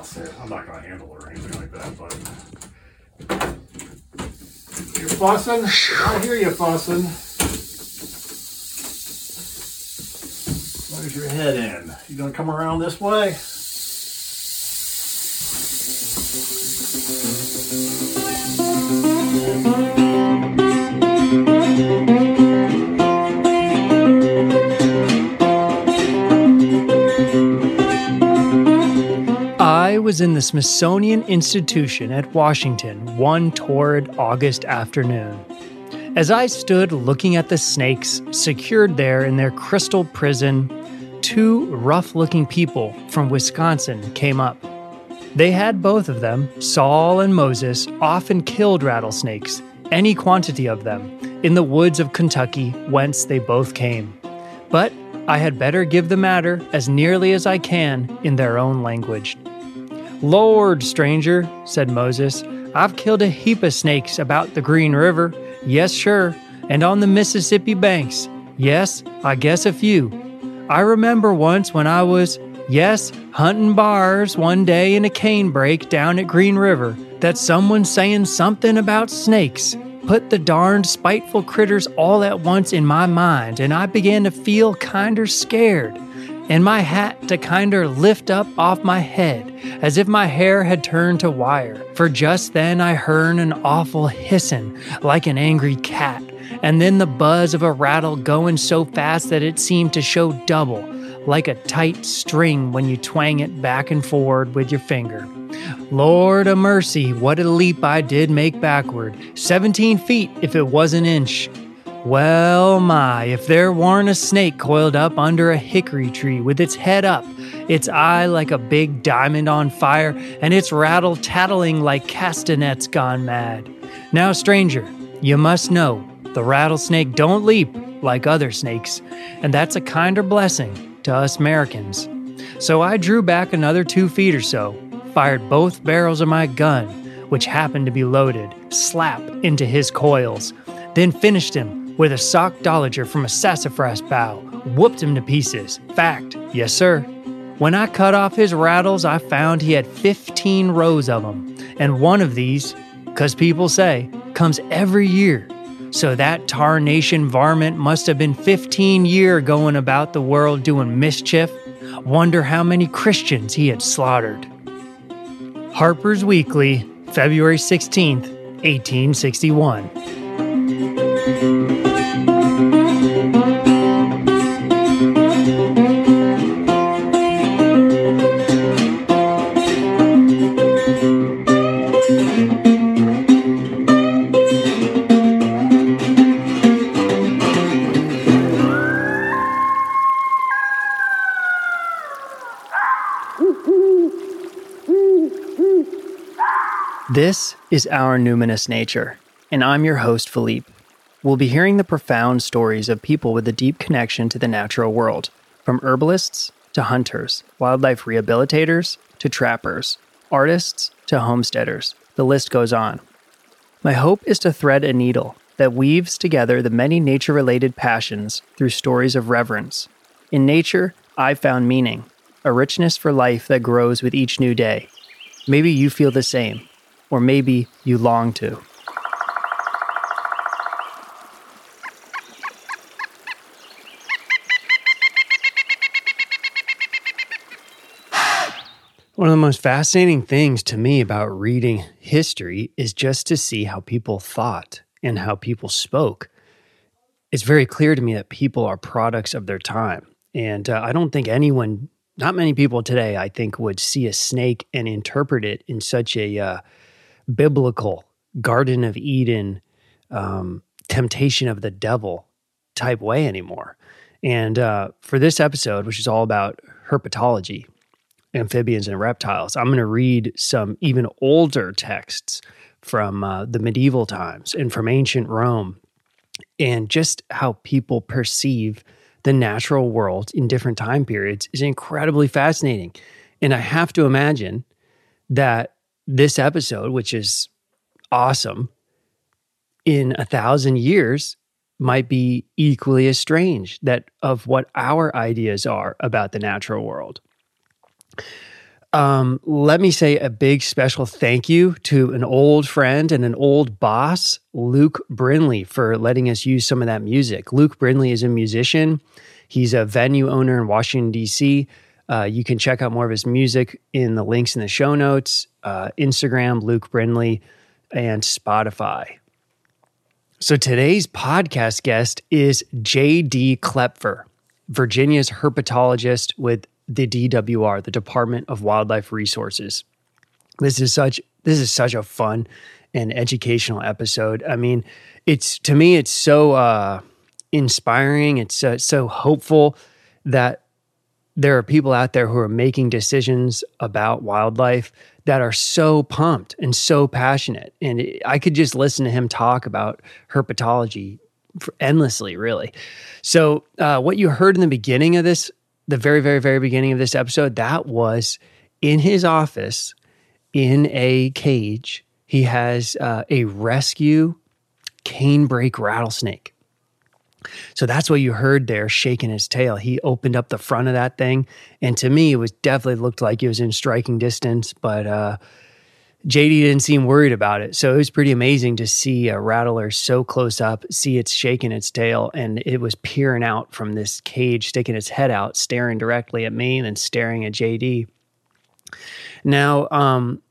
faucet. I'm not to handle it or anything like that, but. You're fussing? I hear you fussing. Where's your head in? You gonna come around this way? In the Smithsonian Institution at Washington one torrid August afternoon. As I stood looking at the snakes secured there in their crystal prison, two rough looking people from Wisconsin came up. They had both of them, Saul and Moses, often killed rattlesnakes, any quantity of them, in the woods of Kentucky whence they both came. But I had better give the matter as nearly as I can in their own language. Lord, stranger, said Moses, I've killed a heap of snakes about the Green River. Yes, sure. And on the Mississippi banks. Yes, I guess a few. I remember once when I was, yes, hunting bars one day in a cane brake down at Green River, that someone saying something about snakes put the darned spiteful critters all at once in my mind, and I began to feel kinder scared, and my hat to kinder lift up off my head, as if my hair had turned to wire. For just then I heard an awful hissing, like an angry cat, and then the buzz of a rattle going so fast that it seemed to show double, like a tight string when you twang it back and forward with your finger. Lord a mercy, what a leap I did make backward. 17 feet if it was an inch. Well, my, if there warn't a snake coiled up under a hickory tree with its head up, its eye like a big diamond on fire, and its rattle tattling like castanets gone mad. Now, stranger, you must know the rattlesnake don't leap like other snakes, and that's a kinder blessing to us Americans. So I drew back another two feet or so, fired both barrels of my gun, which happened to be loaded, slap into his coils, then finished him with a sock dolager from a sassafras bough, whooped him to pieces. Fact, yes, sir. When I cut off his rattles, I found he had 15 rows of them, and one of these, because people say, comes every year. So that tarnation varmint must have been 15 year going about the world doing mischief. Wonder how many Christians he had slaughtered. Harper's Weekly, February 16th, 1861. This is Our Numinous Nature, and I'm your host, Philippe. We'll be hearing the profound stories of people with a deep connection to the natural world, from herbalists to hunters, wildlife rehabilitators to trappers, artists to homesteaders. The list goes on. My hope is to thread a needle that weaves together the many nature related passions through stories of reverence. In nature, I've found meaning, a richness for life that grows with each new day. Maybe you feel the same, or maybe you long to. One of the most fascinating things to me about reading history is just to see how people thought and how people spoke. It's very clear to me that people are products of their time. And uh, I don't think anyone, not many people today, I think, would see a snake and interpret it in such a uh, biblical Garden of Eden, um, temptation of the devil type way anymore. And uh, for this episode, which is all about herpetology, amphibians and reptiles. I'm going to read some even older texts from uh, the medieval times and from ancient Rome and just how people perceive the natural world in different time periods is incredibly fascinating. And I have to imagine that this episode, which is awesome, in a thousand years might be equally as strange that of what our ideas are about the natural world. Um, let me say a big special thank you to an old friend and an old boss, Luke Brindley, for letting us use some of that music. Luke Brindley is a musician. He's a venue owner in Washington, D.C. Uh, you can check out more of his music in the links in the show notes uh, Instagram, Luke Brindley, and Spotify. So today's podcast guest is J.D. Kleopfer, Virginia's herpetologist with the DWR, the Department of Wildlife Resources. This is such this is such a fun and educational episode. I mean, it's to me it's so uh, inspiring. It's so hopeful that there are people out there who are making decisions about wildlife that are so pumped and so passionate. And I could just listen to him talk about herpetology endlessly, really. So, uh, what you heard in the beginning of this, the very, very, very beginning of this episode, that was in his office in a cage. He has uh, a rescue canebrake rattlesnake. So that's what you heard there, shaking his tail. He opened up the front of that thing, and to me, it was definitely looked like it was in striking distance. But uh, JD didn't seem worried about it, so it was pretty amazing to see a rattler so close up, see it shaking its tail, and it was peering out from this cage, sticking its head out, staring directly at me, and then staring at JD. Now, um,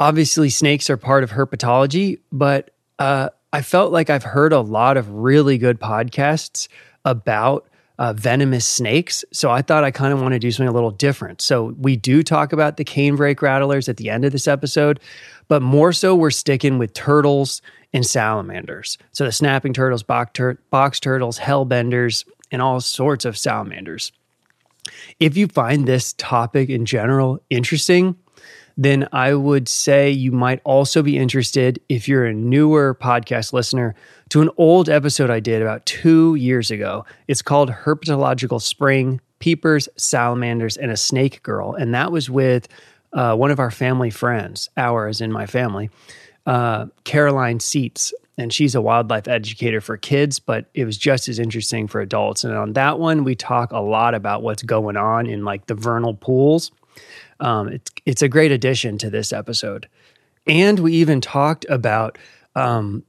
obviously, snakes are part of herpetology, but uh, I felt like I've heard a lot of really good podcasts about uh, venomous snakes. So I thought I kind of want to do something a little different. So we do talk about the canebrake rattlers at the end of this episode, but more so we're sticking with turtles and salamanders. So the snapping turtles, box, tur- box turtles, hellbenders, and all sorts of salamanders. If you find this topic in general interesting, then I would say you might also be interested, if you're a newer podcast listener, to an old episode I did about two years ago. It's called Herpetological Spring Peepers, Salamanders, and a Snake Girl. And that was with uh, one of our family friends, ours in my family, uh, Caroline Seats. And she's a wildlife educator for kids, but it was just as interesting for adults. And on that one, we talk a lot about what's going on in like the vernal pools um, it's it's a great addition to this episode, and we even talked about um,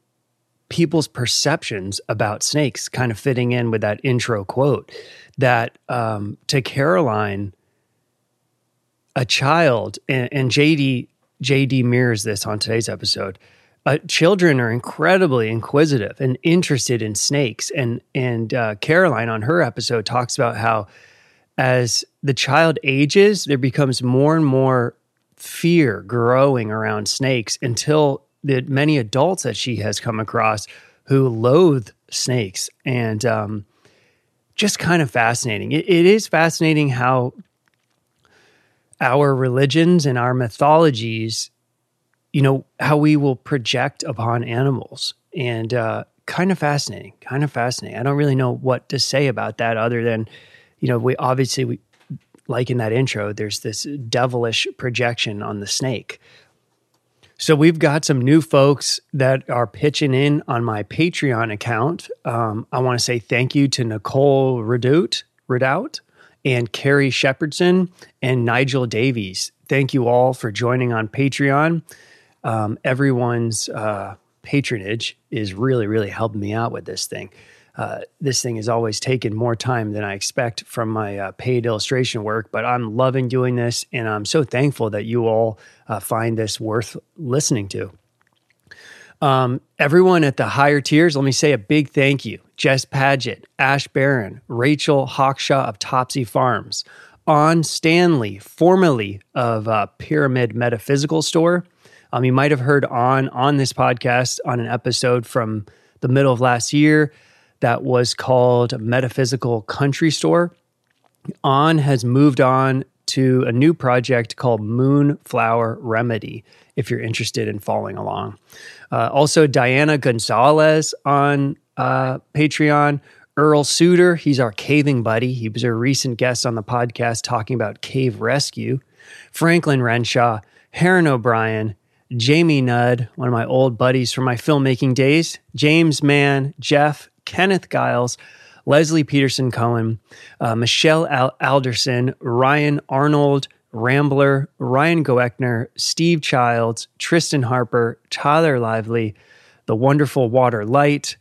people's perceptions about snakes, kind of fitting in with that intro quote that um, to Caroline, a child, and, and JD JD mirrors this on today's episode. Uh, children are incredibly inquisitive and interested in snakes, and and uh, Caroline on her episode talks about how as the child ages, there becomes more and more fear growing around snakes until the many adults that she has come across who loathe snakes and um, just kind of fascinating. It, it is fascinating how our religions and our mythologies, you know, how we will project upon animals and uh, kind of fascinating, kind of fascinating. I don't really know what to say about that other than you know, we obviously we like in that intro, there's this devilish projection on the snake. So we've got some new folks that are pitching in on my Patreon account. Um, I want to say thank you to Nicole Redout, Redout and Carrie Shepherdson and Nigel Davies. Thank you all for joining on Patreon. Um, everyone's uh, patronage is really, really helping me out with this thing uh, this thing has always taken more time than I expect from my uh, paid illustration work, but I'm loving doing this, and I'm so thankful that you all uh, find this worth listening to. Um, everyone at the higher tiers, let me say a big thank you. Jess Paget, Ash Barron, Rachel Hawkshaw of Topsy Farms, On Stanley, formerly of uh, Pyramid Metaphysical Store. Um, you might have heard On on this podcast on an episode from the middle of last year that was called Metaphysical Country Store. On has moved on to a new project called Moonflower Remedy, if you're interested in following along. Uh, also, Diana Gonzalez on uh, Patreon. Earl Suter, he's our caving buddy. He was a recent guest on the podcast talking about cave rescue. Franklin Renshaw, Heron O'Brien, Jamie Nudd, one of my old buddies from my filmmaking days, James Mann, Jeff, Kenneth Giles, Leslie Peterson Cohen, uh, Michelle Al- Alderson, Ryan Arnold, Rambler, Ryan Goeckner, Steve Childs, Tristan Harper, Tyler Lively, The Wonderful Water Light,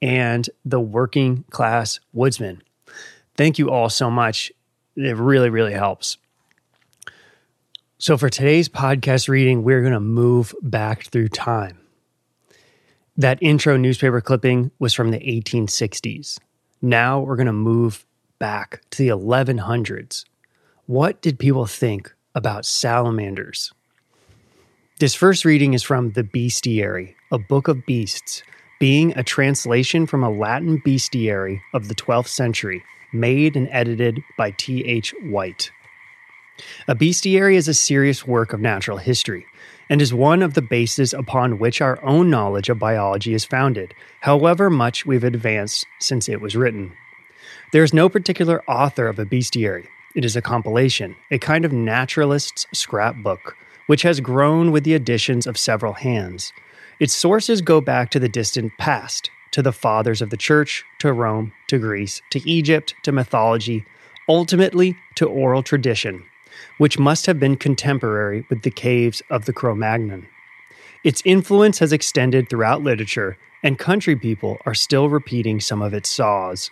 and The Working Class Woodsman. Thank you all so much. It really, really helps. So, for today's podcast reading, we're going to move back through time. That intro newspaper clipping was from the 1860s. Now we're going to move back to the 1100s. What did people think about salamanders? This first reading is from The Bestiary, a book of beasts, being a translation from a Latin bestiary of the 12th century, made and edited by T.H. White. A bestiary is a serious work of natural history and is one of the bases upon which our own knowledge of biology is founded, however much we've advanced since it was written. There is no particular author of a bestiary. It is a compilation, a kind of naturalist's scrapbook, which has grown with the additions of several hands. Its sources go back to the distant past, to the fathers of the church, to Rome, to Greece, to Egypt, to mythology, ultimately to oral tradition, which must have been contemporary with the caves of the Cro Magnon. Its influence has extended throughout literature, and country people are still repeating some of its saws.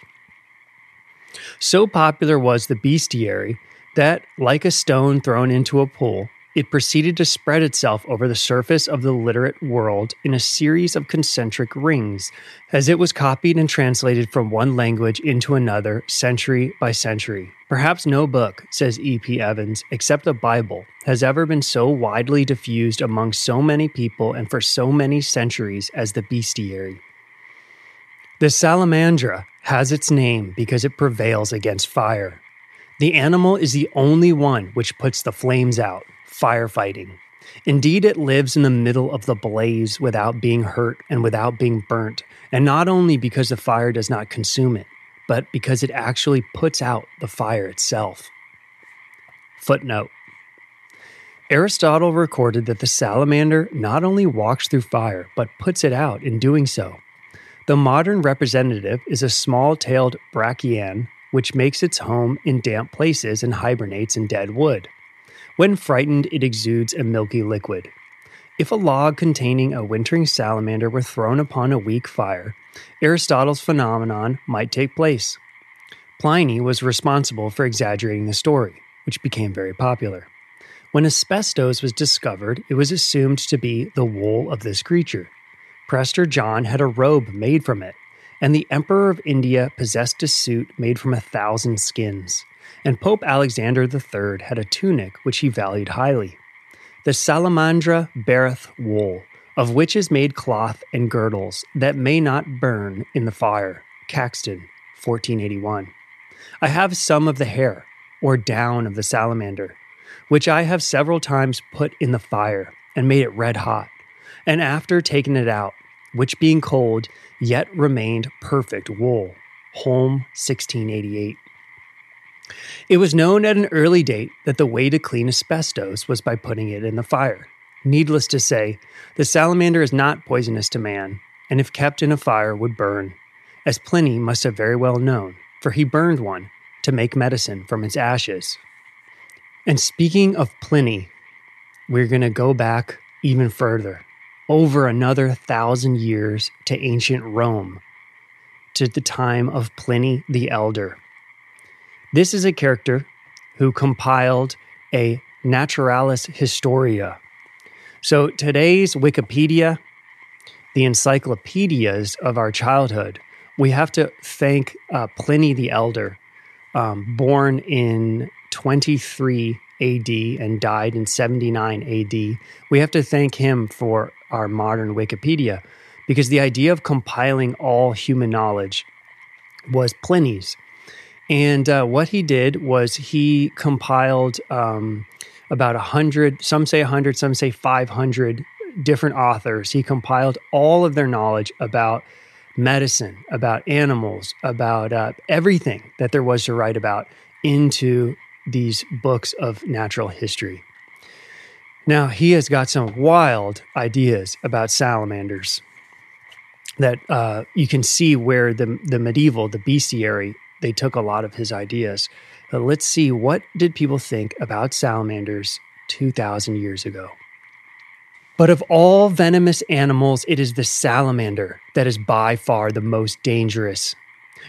So popular was the bestiary that, like a stone thrown into a pool, it proceeded to spread itself over the surface of the literate world in a series of concentric rings, as it was copied and translated from one language into another century by century. Perhaps no book, says E.P. Evans, except the Bible, has ever been so widely diffused among so many people and for so many centuries as the bestiary. The salamandra has its name because it prevails against fire. The animal is the only one which puts the flames out firefighting. Indeed, it lives in the middle of the blaze without being hurt and without being burnt, and not only because the fire does not consume it, but because it actually puts out the fire itself. Footnote Aristotle recorded that the salamander not only walks through fire, but puts it out in doing so. The modern representative is a small tailed batrachian, which makes its home in damp places and hibernates in dead wood. When frightened, it exudes a milky liquid. If a log containing a wintering salamander were thrown upon a weak fire, Aristotle's phenomenon might take place. Pliny was responsible for exaggerating the story, which became very popular. When asbestos was discovered, it was assumed to be the wool of this creature. Prester John had a robe made from it, and the Emperor of India possessed a suit made from a thousand skins and Pope Alexander III had a tunic which he valued highly. The salamandra beareth wool, of which is made cloth and girdles that may not burn in the fire. Caxton, 1481. I have some of the hair, or down of the salamander, which I have several times put in the fire and made it red hot, and after taken it out, which being cold, yet remained perfect wool. Holme, 1688. It was known at an early date that the way to clean asbestos was by putting it in the fire. Needless to say, the salamander is not poisonous to man, and if kept in a fire would burn, as Pliny must have very well known, for he burned one to make medicine from its ashes. And speaking of Pliny, we're going to go back even further, over another thousand years to ancient Rome, to the time of Pliny the Elder. This is a character who compiled a Naturalis Historia. So today's Wikipedia, the encyclopedias of our childhood, we have to thank uh, Pliny the Elder, um, born in 23 AD and died in 79 AD. We have to thank him for our modern Wikipedia because the idea of compiling all human knowledge was Pliny's. And uh, what he did was he compiled um, about a hundred, some say a hundred, some say 500 different authors. He compiled all of their knowledge about medicine, about animals, about uh, everything that there was to write about into these books of natural history. Now, he has got some wild ideas about salamanders that uh, you can see where the, the medieval, the bestiary, they took a lot of his ideas. But let's see what did people think about salamanders 2000 years ago. But of all venomous animals, it is the salamander that is by far the most dangerous.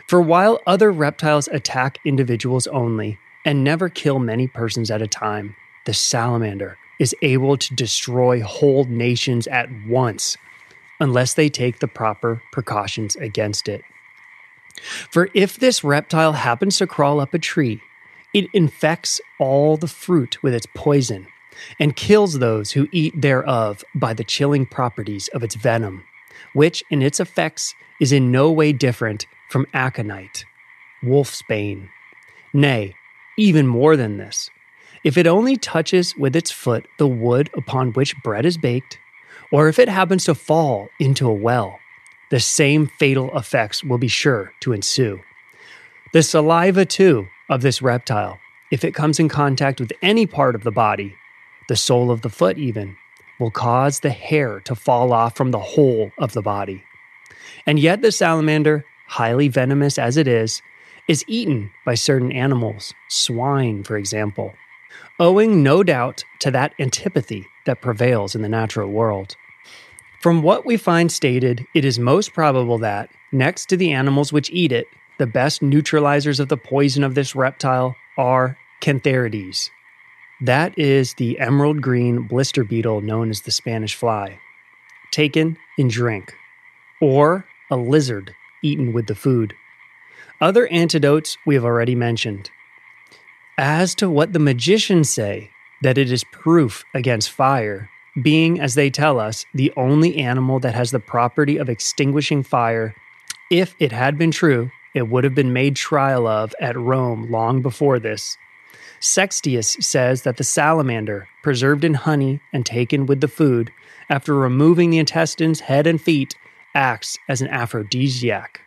For while other reptiles attack individuals only and never kill many persons at a time, the salamander is able to destroy whole nations at once unless they take the proper precautions against it. For if this reptile happens to crawl up a tree, it infects all the fruit with its poison and kills those who eat thereof by the chilling properties of its venom, which in its effects is in no way different from aconite, wolfsbane. Nay, even more than this. If it only touches with its foot the wood upon which bread is baked, or if it happens to fall into a well, the same fatal effects will be sure to ensue. The saliva, too, of this reptile, if it comes in contact with any part of the body, the sole of the foot even, will cause the hair to fall off from the whole of the body. And yet, the salamander, highly venomous as it is, is eaten by certain animals, swine, for example, owing no doubt to that antipathy that prevails in the natural world. From what we find stated, it is most probable that, next to the animals which eat it, the best neutralizers of the poison of this reptile are cantharides. That is the emerald green blister beetle known as the Spanish fly, taken in drink, or a lizard eaten with the food. Other antidotes we have already mentioned. As to what the magicians say, that it is proof against fire, being, as they tell us, the only animal that has the property of extinguishing fire, if it had been true, it would have been made trial of at Rome long before this. Sextius says that the salamander, preserved in honey and taken with the food, after removing the intestines, head, and feet, acts as an aphrodisiac.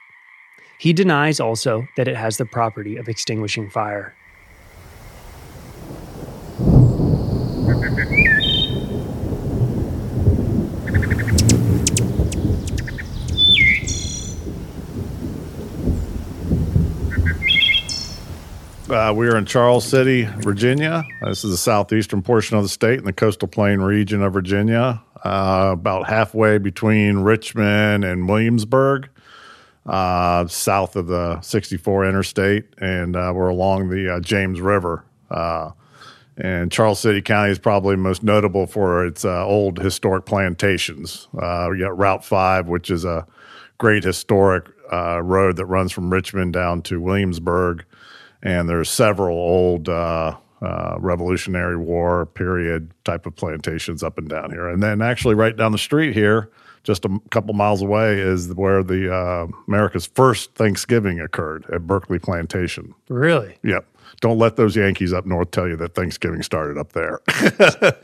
He denies also that it has the property of extinguishing fire. Uh, we are in Charles City, Virginia. This is the southeastern portion of the state in the coastal plain region of Virginia, uh, about halfway between Richmond and Williamsburg, uh, south of the 64 interstate, and uh, we're along the uh, James River. Uh, and Charles City County is probably most notable for its old historic plantations. you got Route 5, which is a great historic road that runs from Richmond down to Williamsburg and there's several old uh, uh, Revolutionary War period type of plantations up and down here. And then actually right down the street here, just a couple miles away, is where the uh, America's first Thanksgiving occurred at Berkeley Plantation. Really? Yep. Don't let those Yankees up north tell you that Thanksgiving started up there.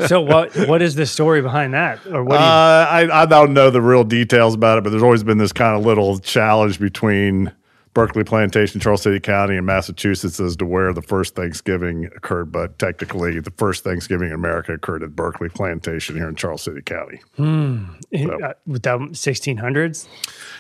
so what what is the story behind that? Or what? You- uh, I I don't know the real details about it, but there's always been this kind of little challenge between Berkeley Plantation, Charles City County, in Massachusetts as to where the first Thanksgiving occurred, but technically the first Thanksgiving in America occurred at Berkeley Plantation here in Charles City County. Hmm. So, uh, with the 1600s?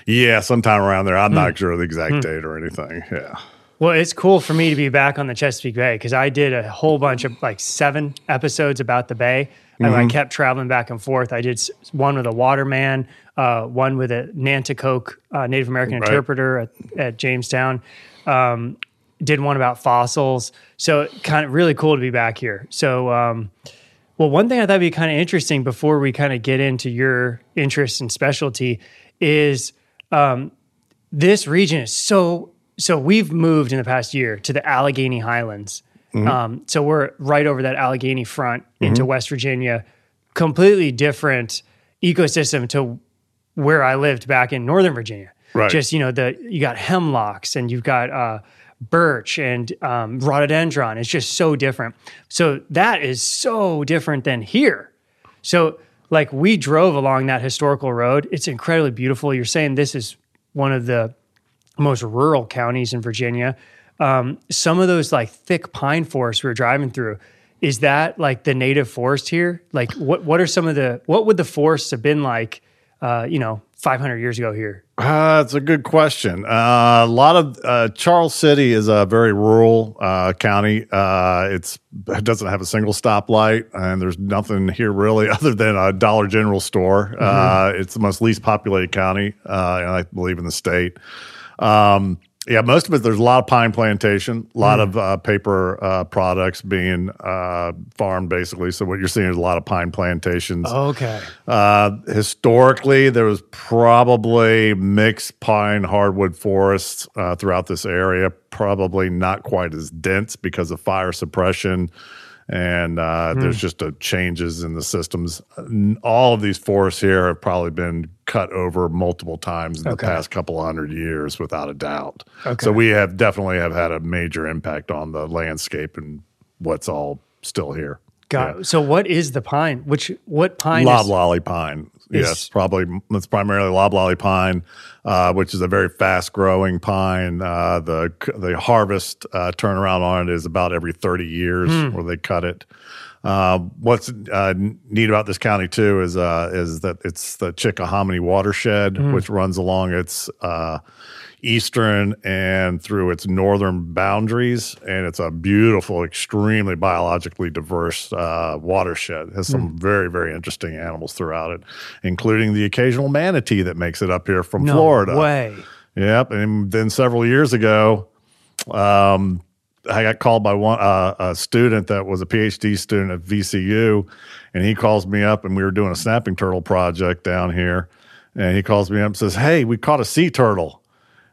Yeah, sometime around there. I'm hmm. not sure of the exact hmm. date or anything. Yeah. Well, it's cool for me to be back on the Chesapeake Bay because I did a whole bunch of like seven episodes about the Bay. Mm-hmm. I kept traveling back and forth. I did one with a waterman, uh, one with a Nanticoke uh, Native American right. interpreter at, at Jamestown. Um, did one about fossils. So kind of really cool to be back here. So, um, well, one thing I thought would be kind of interesting before we kind of get into your interest and specialty is um, this region is so so we've moved in the past year to the Allegheny Highlands. Mm-hmm. Um, so we're right over that Allegheny front into mm-hmm. West Virginia. Completely different ecosystem to where I lived back in Northern Virginia. Right. Just you know the you got hemlocks and you've got uh, birch and um, rhododendron. It's just so different. So that is so different than here. So like we drove along that historical road. It's incredibly beautiful. You're saying this is one of the most rural counties in Virginia. Um, some of those like thick pine forests we were driving through. Is that like the native forest here? Like what what are some of the what would the forests have been like uh, you know, 500 years ago here? Uh, that's a good question. Uh, a lot of uh, Charles City is a very rural uh, county. Uh, it's it doesn't have a single stoplight, and there's nothing here really other than a Dollar General store. Uh, it's the most least populated county, uh, I believe in the state. Um, yeah, most of it. There's a lot of pine plantation, a lot of uh, paper uh, products being uh, farmed, basically. So what you're seeing is a lot of pine plantations. Okay. Uh, historically, there was probably mixed pine hardwood forests uh, throughout this area. Probably not quite as dense because of fire suppression, and uh, there's just a changes in the systems. All of these forests here have probably been cut over multiple times in Okay. the past couple hundred years, without a doubt. Okay. So we have definitely have had a major impact on the landscape and what's all still here. Got So what is the pine? Which what pine is? Loblolly pine. Yes, probably it's primarily loblolly pine, uh, which is a very fast growing pine. Uh, the the harvest uh, turnaround on it is about every thirty years, Hmm. where they cut it. Uh, what's uh, neat about this county too is uh, is that it's the Chickahominy watershed, Hmm. which runs along its uh, eastern and through its northern boundaries, and it's a beautiful, extremely biologically diverse uh, watershed. It has some Hmm. very very interesting animals throughout it, including the occasional manatee that makes it up here from no Florida. way. Yep. And then several years ago, um, I got called by one uh, a student that was a PhD student at VCU, and he calls me up, and we were doing a snapping turtle project down here, and he calls me up and says, "Hey, we caught a sea turtle."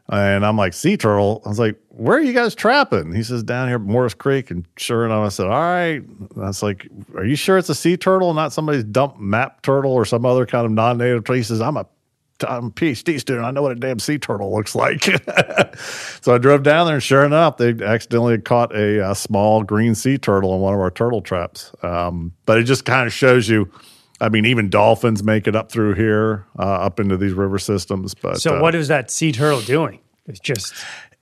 And I'm like, sea turtle? I was like, where are you guys trapping? He says, down here Morris Creek. And sure enough, I said, all right. I was like, are you sure it's a sea turtle, not somebody's dump map turtle or some other kind of non native turtle? He says, I'm a I'm a PhD student. I know what a damn sea turtle looks like. so I drove down there, and sure enough, they accidentally caught a, uh small green sea turtle in one of our turtle traps. Um, but it just kind of shows you. I mean, even dolphins make it up through here, uh, up into these river systems. But So uh, what is that sea turtle doing? It's just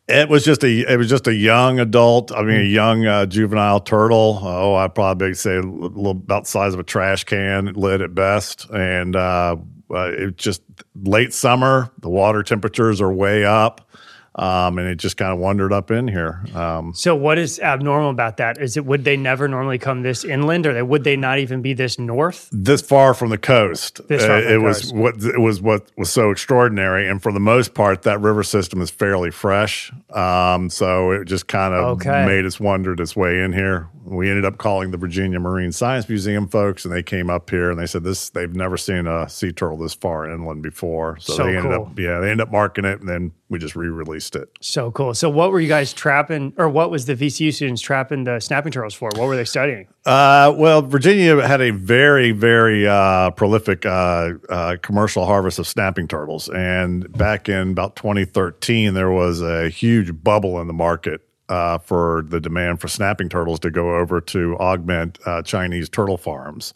it was just a it was just a young adult. I mean, a young uh, juvenile turtle. Oh, I'd probably say a little about the size of a trash can lid at best. And uh, uh, it just late summer. The water temperatures are way up, um, and it just kind of wandered up in here. Um, so what is abnormal about that? Is it would they never normally come this inland or they, would they not even be this north? this far from the coast. This Uh, it was coast. what it was what was so extraordinary, and for the most part, that river system is fairly fresh. Um, so it just kind of Okay. made its wandered its way in here. We ended up calling the Virginia Marine Science Museum folks, and they came up here and they said this they've never seen a sea turtle this far inland before. So, So they ended cool. up yeah they ended up marking it, and then we just re-released it. So cool. So what were you guys trapping or what was the VCU students trapping the snapping turtles for? What were they studying? Uh, well, Virginia had a very, very uh, prolific uh, uh, commercial harvest of snapping turtles. And back in about 2013, there was a huge bubble in the market uh, for the demand for snapping turtles to go over to augment uh, Chinese turtle farms.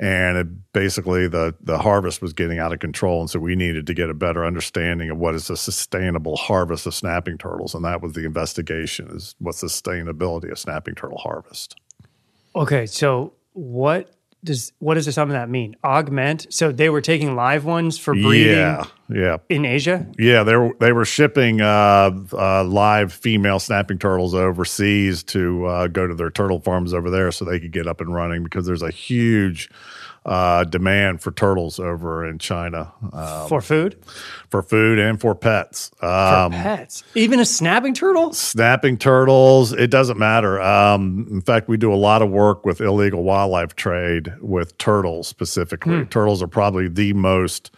And it, basically, the, the harvest was getting out of control. And so we needed to get a better understanding of what is a sustainable harvest of snapping turtles. And that was the investigation is what's the sustainability of snapping turtle harvest. Okay, so what does what does some of that mean? Augment. So they were taking live ones for breeding Yeah, yeah, in Asia. yeah. They were they were shipping uh, uh, live female snapping turtles overseas to uh, go to their turtle farms over there, so they could get up and running because there's a huge uh, demand for turtles over in China uh, for food, for food and for pets. for Um, pets, even a snapping turtle. snapping turtles it doesn't matter. Um, in fact we do a lot of work with illegal wildlife trade with turtles specifically. Turtles are probably the most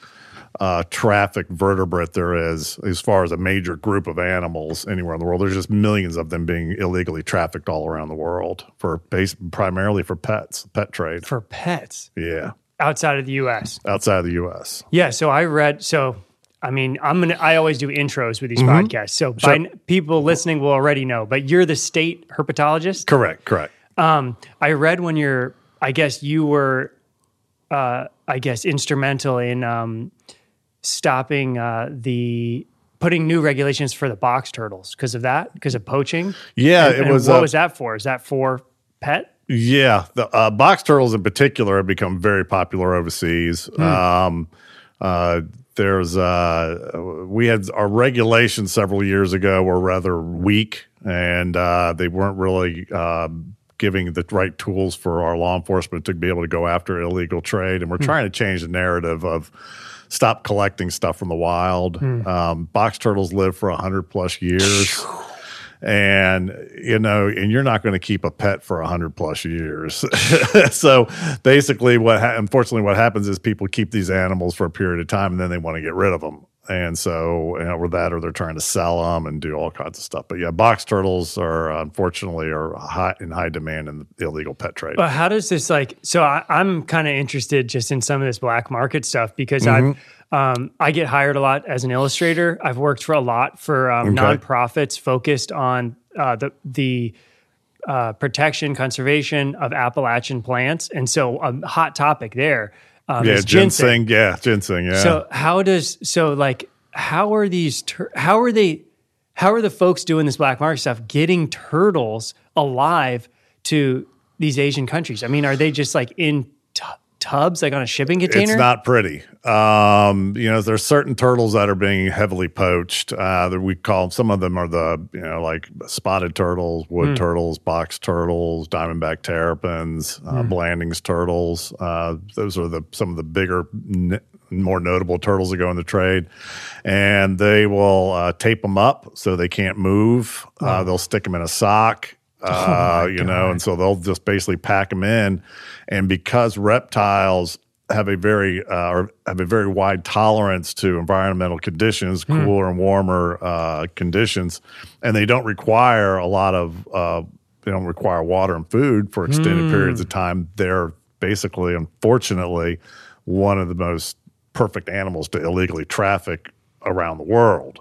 uh, trafficked vertebrate there is as far as a major group of animals anywhere in the world there's just millions of them being illegally trafficked all around the world for base primarily for pets pet trade For pets yeah outside of the U.S. outside of the us Yeah. So I read. So I mean, I'm gonna. I always do intros with these podcasts. So by, people listening will already know. But you're the state herpetologist. correct correct Um, I read when you're, I guess you were, uh, I guess instrumental in um, stopping uh, the putting new regulations for the box turtles because of that, because of poaching. yeah And it was what uh, was that for? Is that for pet? Yeah, the uh, box turtles in particular have become very popular overseas. Um, Uh, there's uh, we had our regulations several years ago were rather weak, and uh, they weren't really uh, giving the right tools for our law enforcement to be able to go after illegal trade. And we're trying to change the narrative of stop collecting stuff from the wild. Um, box turtles live for hundred plus years. And you know, and you're not going to keep a pet for hundred plus years. so basically, what ha- unfortunately what happens is people keep these animals for a period of time, and then they want to get rid of them. And so, you know, or that, or they're trying to sell them and do all kinds of stuff. But yeah, box turtles are unfortunately are high in high demand in the illegal pet trade. But how does this like? So I, I'm kind of interested just in some of this black market stuff because I've um, I get hired a lot as an illustrator. I've worked for a lot for um, Okay. nonprofits focused on uh, the the uh, protection conservation of Appalachian plants, and so a hot topic there um, yeah, is ginseng. Yeah, ginseng. Yeah. So how does so like how are these tur- how are they how are the folks doing this black market stuff getting turtles alive to these Asian countries? I mean, are they just like in tubs like on a shipping container? It's not pretty. Um, you know, there's certain turtles that are being heavily poached. Uh, that we call some of them are the you know like spotted turtles, wood turtles, box turtles, diamondback terrapins, uh, Blandings turtles. Uh, those are the some of the bigger. N- more notable turtles that go in the trade, and they will uh, tape them up so they can't move. Uh, they'll stick them in a sock, uh, you know, and so they'll just basically pack them in. And because reptiles have a very uh, or have a very wide tolerance to environmental conditions, cooler and warmer uh, conditions, and they don't require a lot of uh, they don't require water and food for extended periods of time. They're basically, unfortunately, one of the most perfect animals to illegally traffic around the world.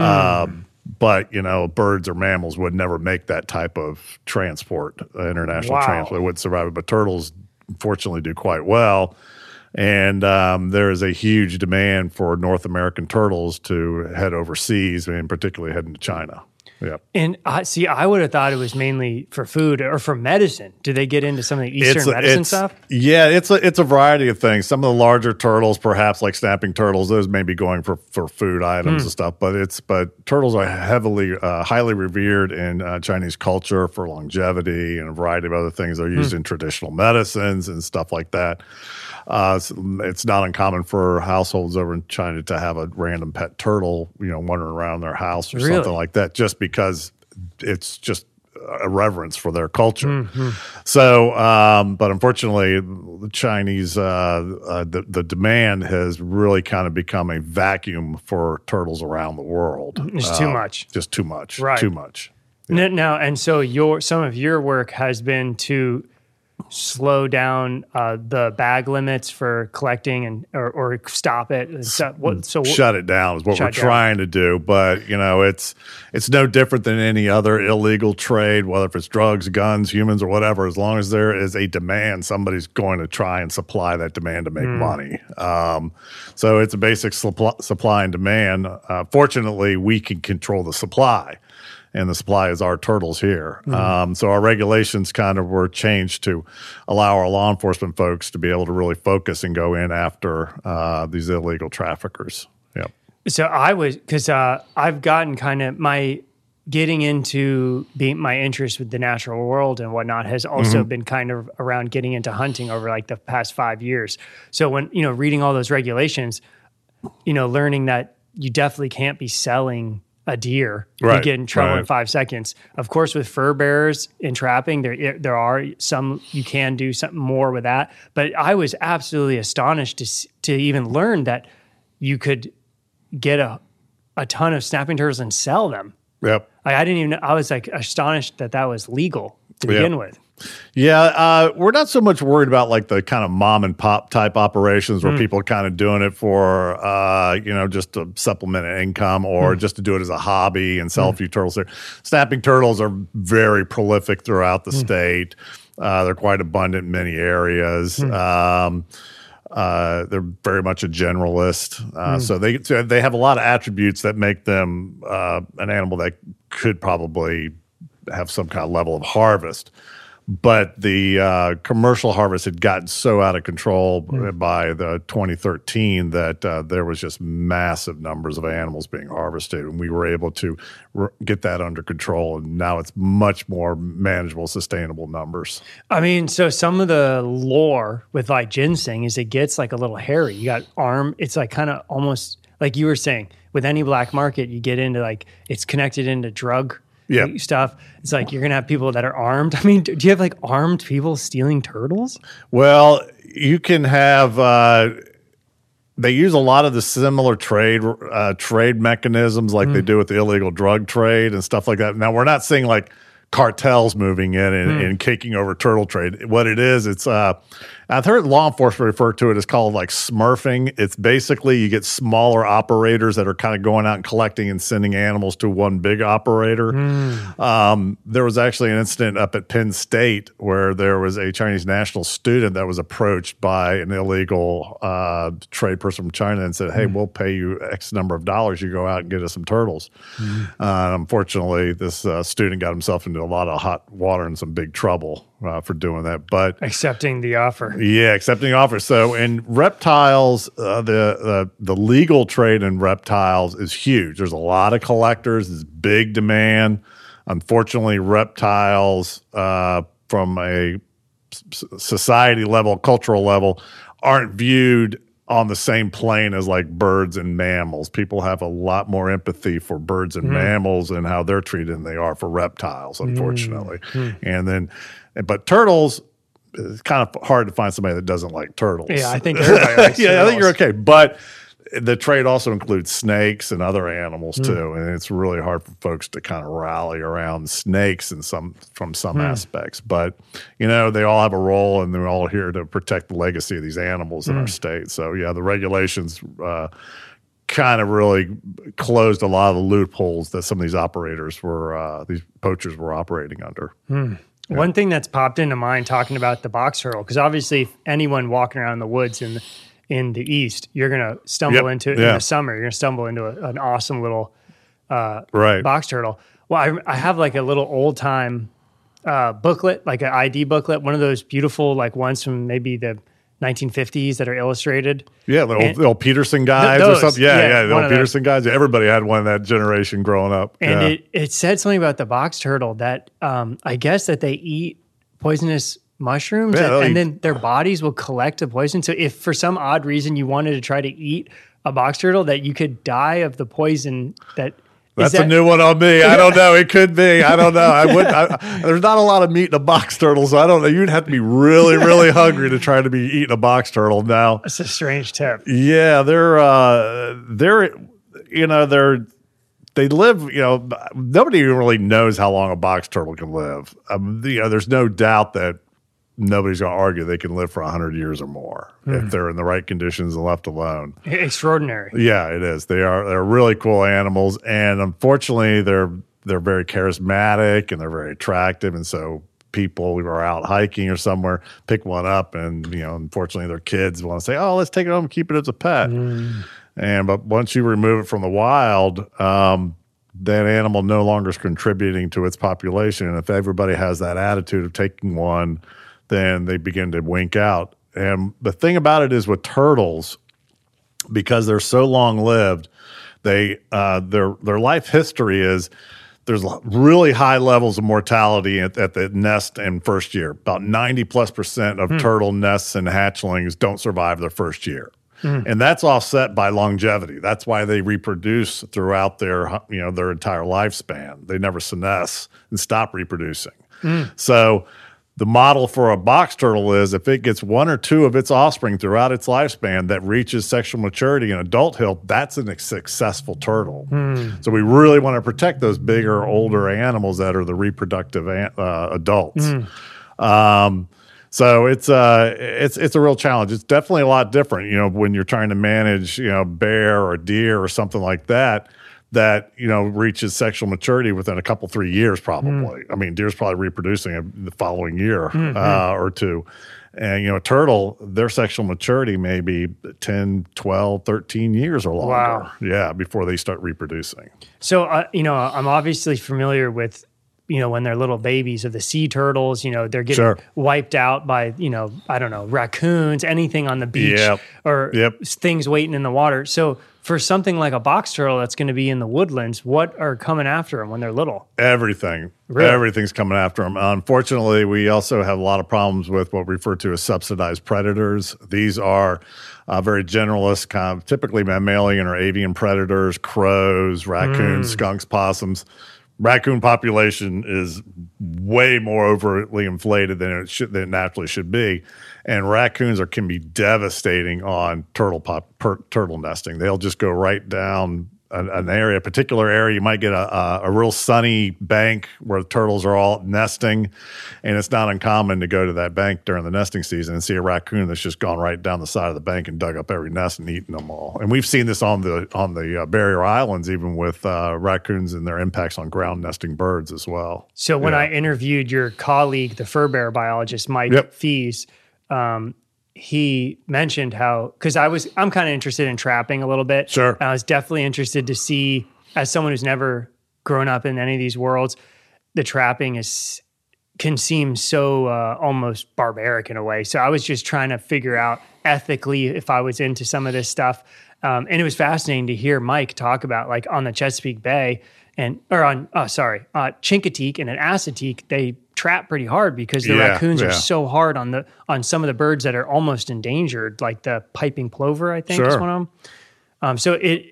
Um, but you know, birds or mammals would never make that type of transport, uh, international Wow. transport would survive it. But turtles, fortunately, do quite well. And um, there is a huge demand for North American turtles to head overseas, and particularly heading to China. Yeah. And I see. I would have thought it was mainly for food or for medicine. Do they get into some of the Eastern medicine stuff? Yeah, it's a it's a variety of things. Some of the larger turtles, perhaps like snapping turtles, those may be going for, for food items Hmm. and stuff. But it's but turtles are heavily uh, highly revered in uh, Chinese culture for longevity and a variety of other things. They're used in traditional medicines and stuff like that. Uh, it's, it's not uncommon for households over in China to have a random pet turtle, you know, wandering around their house or Really? something like that, just because it's just a reverence for their culture. Mm-hmm. So, um, but unfortunately, the Chinese uh, uh, the the demand has really kind of become a vacuum for turtles around the world. It's too Uh, much. Just too much. Right. Too much. Now, now, and so your some of your work has been to slow down uh, the bag limits for collecting and or, or stop it. So, what, so Shut it down is what we're down. trying to do. But you know, it's it's no different than any other illegal trade, whether if it's drugs, guns, humans, or whatever. As long as there is a demand, somebody's going to try and supply that demand to make Hmm. money. Um, so it's a basic supply, supply and demand. Uh, fortunately, we can control the supply. And the supply is our turtles here. Um, so our regulations kind of were changed to allow our law enforcement folks to be able to really focus and go in after uh, these illegal traffickers. Yep. So I was because uh, I've gotten kind of my getting into being my interest with the natural world and whatnot has also been kind of around getting into hunting over like the past five years. So when you know reading all those regulations, you know learning that you definitely can't be selling a deer, you Right, get in trouble in five seconds. Of course, with fur bearers in trapping, there there are some you can do something more with that. But I was absolutely astonished to to even learn that you could get a a ton of snapping turtles and sell them. Yep. Like, I didn't even. I was like astonished that that was legal to Yeah. begin with. Yeah, uh, we're not so much worried about like the kind of mom and pop type operations where people are kind of doing it for, uh, you know, just to supplement an income or just to do it as a hobby and sell a few turtles there. Snapping turtles are very prolific throughout the state. Uh, they're quite abundant in many areas. Um, uh, they're very much a generalist, uh, so they so they have a lot of attributes that make them uh, an animal that could probably have some kind of level of harvest. But the uh, commercial harvest had gotten so out of control by the 2013 that uh, there was just massive numbers of animals being harvested, and we were able to r- get that under control. And now it's much more manageable, sustainable numbers. I mean, so some of the lore with like ginseng is it gets like a little hairy. You got arm, it's like kind of almost like you were saying with any black market, you get into like it's connected into drug Yep. stuff. It's like you're gonna have people that are armed. I mean, do do you have like armed people stealing turtles? Well, you can have. Uh, they use a lot of the similar trade uh, trade mechanisms like they do with the illegal drug trade and stuff like that. Now we're not seeing like cartels moving in and, and kicking over turtle trade. What it is, it's uh, I've heard law enforcement refer to it as called like smurfing. It's basically you get smaller operators that are kind of going out and collecting and sending animals to one big operator. Um, there was actually an incident up at Penn State where there was a Chinese national student that was approached by an illegal uh, trade person from China and said, "Hey, we'll pay you X number of dollars. You go out and get us some turtles." Uh, unfortunately, this uh, student got himself into a lot of hot water and some big trouble uh, for doing that. But Accepting the offer. Yeah, accepting offers. So in reptiles, uh, the, the the legal trade in reptiles is huge. There's a lot of collectors. There's big demand. Unfortunately, reptiles uh, from a society level, cultural level, aren't viewed on the same plane as like birds and mammals. People have a lot more empathy for birds and mammals and how they're treated than they are for reptiles, unfortunately. And then, but turtles, it's kind of hard to find somebody that doesn't like turtles. Yeah, I think everybody likes yeah, I think you're okay. But the trade also includes snakes and other animals Hmm. too, and it's really hard for folks to kind of rally around snakes in some from some Hmm. aspects. But you know, they all have a role, and they're all here to protect the legacy of these animals Hmm. in our state. So yeah, the regulations. Uh, Kind of really closed a lot of the loopholes that some of these operators were, uh, these poachers were operating under. One thing that's popped into mind talking about the box turtle, because obviously, if anyone walking around in the woods in in the east, you're gonna stumble Yep, into in yeah. the summer. You're gonna stumble into a, an awesome little Right. box turtle. Well, I, I have like a little old time uh, booklet, like an ID booklet, one of those beautiful like ones from maybe the 1950s that are illustrated. Yeah, the old, the old Peterson guys or those, something. Yeah, yeah, yeah, the old of those. Peterson guys. Everybody had one of that generation growing up. And yeah. it, it said something about the box turtle that um, I guess that they eat poisonous mushrooms Yeah, and, and eat- then their bodies will collect the poison. So if for some odd reason you wanted to try to eat a box turtle, that you could die of the poison that. That's that- a new one on me. I don't know. It could be. I don't know. I would. I, there's not a lot of meat in a box turtle, so I don't know. You'd have to be really, really hungry to try to be eating a box turtle. Now, It's a strange tip. yeah, they're uh, they're you know they're they live. You know, nobody even really knows how long a box turtle can live. Um, you know, there's no doubt that nobody's going to argue they can live for hundred years or more if they're in the right conditions and left alone. Extraordinary. Yeah, it is. They are they're really cool animals, and unfortunately, they're they're very charismatic and they're very attractive, and so people who are out hiking or somewhere pick one up, and you know, unfortunately, their kids want to say, "Oh, let's take it home and keep it as a pet." And but once you remove it from the wild, um, that animal no longer is contributing to its population, and if everybody has that attitude of taking one, then they begin to wink out. And the thing about it is with turtles, because they're so long lived, they uh, their their life history is there's really high levels of mortality at, at the nest and first year. About ninety plus percent of hmm. turtle nests and hatchlings don't survive their first year. Hmm. And that's offset by longevity. That's why they reproduce throughout their you know their entire lifespan. They never senesce and stop reproducing. Hmm. So the model for a box turtle is if it gets one or two of its offspring throughout its lifespan that reaches sexual maturity and adulthood, that's a successful turtle. So we really want to protect those bigger, older animals that are the reproductive uh, adults. Um, so it's uh it's it's a real challenge. It's definitely a lot different, you know, when you're trying to manage, you know, bear or deer or something like that that you know reaches sexual maturity within a couple three years probably i mean deer's probably reproducing the following year uh, or two and you know turtle their sexual maturity may be 10 12 13 years or longer Wow. yeah before they start reproducing So, uh, you know, I'm obviously familiar with you know, when they're little babies of the sea turtles, you know, they're getting Sure. wiped out by, you know, I don't know, raccoons, anything on the beach Yep. or Yep. things waiting in the water. So for something like a box turtle that's going to be in the woodlands, what are coming after them when they're little? Everything. Really? Everything's coming after them. Unfortunately, we also have a lot of problems with what we refer to as subsidized predators. These are uh, very generalist, kind of typically mammalian or avian predators, crows, raccoons, skunks, possums. Raccoon population is way more overtly inflated than it should than it naturally should be, and raccoons are can be devastating on turtle pop per, turtle nesting. They'll just go right down an, an area, a particular area. You might get a, a, a real sunny bank where the turtles are all nesting, and it's not uncommon to go to that bank during the nesting season and see a raccoon that's just gone right down the side of the bank and dug up every nest and eaten them all. And we've seen this on the on the uh, barrier islands, even with uh, raccoons and their impacts on ground nesting birds as well. So when Yeah. I interviewed your colleague, the fur bear biologist Mike Yep. Fies, um, he mentioned how because I was I'm kind of interested in trapping a little bit. Sure. And I was definitely interested to see as someone who's never grown up in any of these worlds, the trapping is can seem so uh, almost barbaric in a way. So I was just trying to figure out ethically if I was into some of this stuff. Um, and it was fascinating to hear Mike talk about like on the Chesapeake Bay and or on oh sorry uh, Chincoteague and at Assateague they trap pretty hard because the Yeah, raccoons are so hard on the on some of the birds that are almost endangered like the piping plover I think is one of them. Um, so it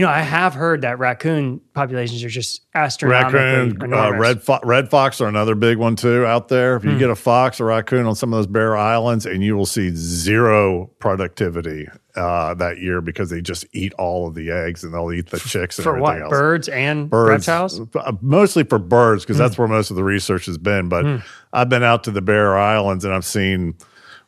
you know I have heard that raccoon populations are just astronomically Raccoon, uh, red fo- red fox are another big one too out there. If you get a fox or raccoon on some of those barrier islands, and you will see zero productivity uh, that year because they just eat all of the eggs and they'll eat the chicks and for everything what else. birds and birds, reptiles. uh, mostly for birds because Hmm. that's where most of the research has been. But I've been out to the Barrier Islands and I've seen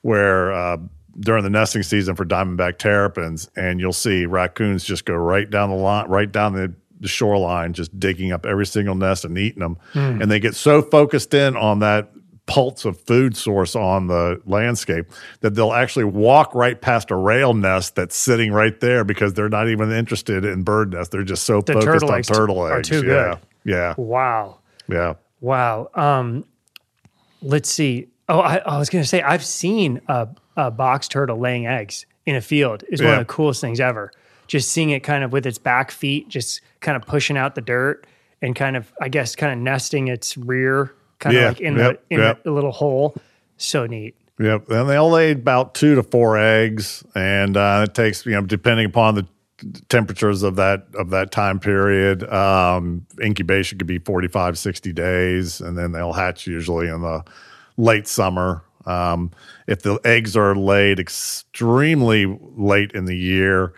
where uh, during the nesting season for diamondback terrapins, and you'll see raccoons just go right down the line, right down the, the shoreline, just digging up every single nest and eating them. Hmm. And they get so focused in on that pulse of food source on the landscape that they'll actually walk right past a rail nest that's sitting right there because they're not even interested in bird nests. They're just so The focused turtle on eggs turtle are eggs. too yeah. good. Yeah. Wow. Yeah. Wow. Um, let's see. Oh, I, I was going to say I've seen a, a box turtle laying eggs in a field. Is one of the coolest things ever. Just seeing it kind of with its back feet, just kind of pushing out the dirt and kind of, I guess, kind of nesting its rear, kind of like in Yep. the in Yep. the little hole. So neat. Yep. And they'll lay about two to four eggs. And uh, it takes, you know, depending upon the temperatures of that of that time period um, incubation could be 45 60 days and then they'll hatch usually in the late summer um, if the eggs are laid extremely late in the year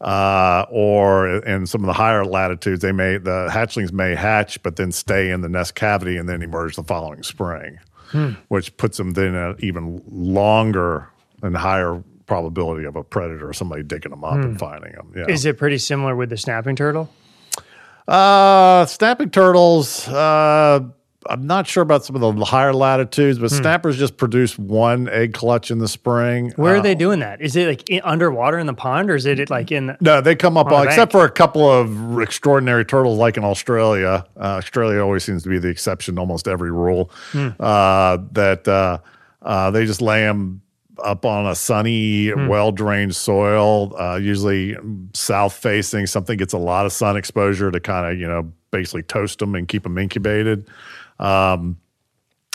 uh, or in some of the higher latitudes they may the hatchlings may hatch but then stay in the nest cavity and then emerge the following spring which puts them then at even longer and higher probability of a predator or somebody digging them up and finding them. Yeah. Is it pretty similar with the snapping turtle? uh, snapping turtles. Uh, I'm not sure about some of the higher latitudes, but snappers just produce one egg clutch in the spring. Where Uh, are they doing that? Is it like in, underwater in the pond, or is it like in? No, they come up On on, except for a couple of extraordinary turtles, like in Australia. Uh, Australia always seems to be the exception to almost every rule. Uh, that uh, uh, they just lay them up on a sunny, well drained soil, uh, usually south facing. Something gets a lot of sun exposure to kind of you know basically toast them and keep them incubated. Um,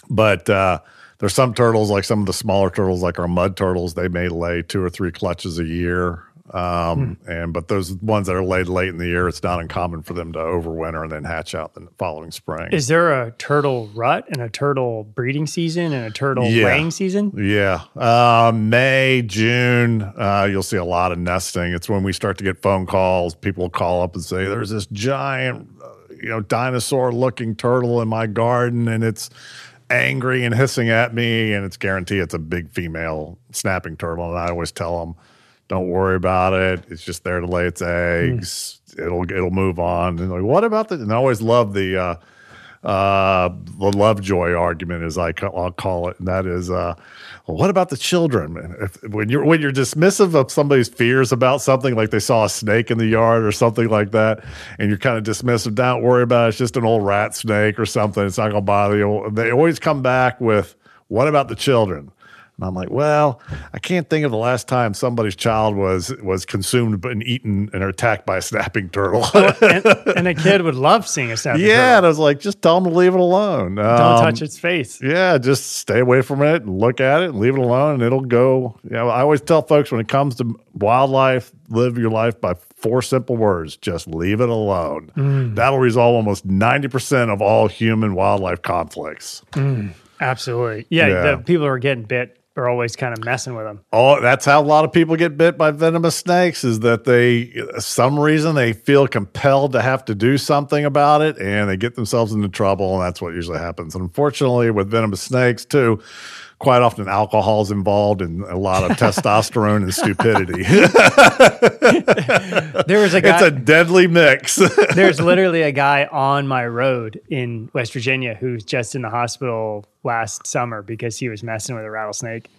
but uh, there's some turtles, like some of the smaller turtles, like our mud turtles, they may lay two or three clutches a year. Um, and but those ones that are laid late in the year, it's not uncommon for them to overwinter and then hatch out the following spring. is there a turtle rut and a turtle breeding season and a turtle Yeah. laying season? Yeah. Uh, May, June, uh, you'll see a lot of nesting. It's when we start to get phone calls. People call up and say, there's this giant, uh, you know, dinosaur looking turtle in my garden and it's angry and hissing at me. And it's guaranteed it's a big female snapping turtle. And I always tell them, don't worry about it. It's just there to lay its eggs. It'll, it'll move on. And like, what about the, and I always love the, uh, uh, the lovejoy argument, as I ca- I'll call it, and that is, uh, well, what about the children? If, when you're when you're dismissive of somebody's fears about something, like they saw a snake in the yard or something like that, and you're kind of dismissive, don't worry about it. It's just an old rat snake or something. It's not going to bother you. They always come back with, what about the children? And I'm like, well, I can't think of the last time somebody's child was was consumed and eaten and attacked by a snapping turtle. and, and a kid would love seeing a snapping yeah, turtle. Yeah, and I was like, just tell them to leave it alone. Don't Um, touch its face. Yeah, just stay away from it and look at it and leave it alone, and it'll go. You know, I always tell folks when it comes to wildlife, live your life by four simple words: just leave it alone. Mm. That'll resolve almost ninety percent of all human wildlife conflicts. Absolutely. Yeah, Yeah. the people who are getting bit are always kind of messing with them. Oh, that's how a lot of people get bit by venomous snakes is that they some reason they feel compelled to have to do something about it and they get themselves into trouble and that's what usually happens. And unfortunately with venomous snakes too, quite often alcohol is involved and a lot of testosterone and stupidity. There was a it's a deadly mix. there's literally a guy on my road in West Virginia who's just in the hospital last summer because he was messing with a rattlesnake.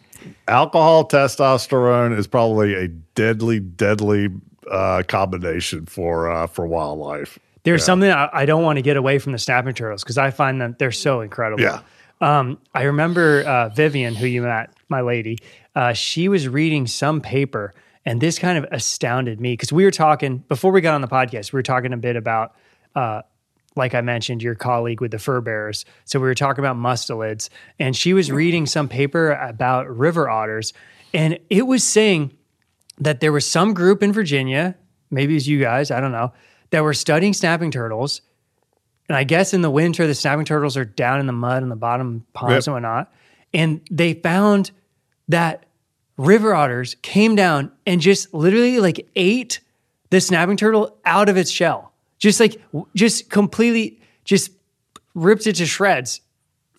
alcohol, testosterone is probably a deadly, deadly uh, combination for uh, for wildlife. There's something I, I don't want to get away from the snapping turtles because I find them they're so incredible. Yeah. Um, I remember uh, Vivian, who you met, my lady. Uh, she was reading some paper, and this kind of astounded me because we were talking before we got on the podcast. We were talking a bit about, uh, like I mentioned, your colleague with the fur bearers. So we were talking about mustelids, and she was reading some paper about river otters, and it was saying that there was some group in Virginia, maybe it's you guys, I don't know, that were studying snapping turtles. And I guess in the winter, the snapping turtles are down in the mud in the bottom ponds Yep. and whatnot. And they found that river otters came down and just literally like ate the snapping turtle out of its shell. Just like, just completely, just ripped it to shreds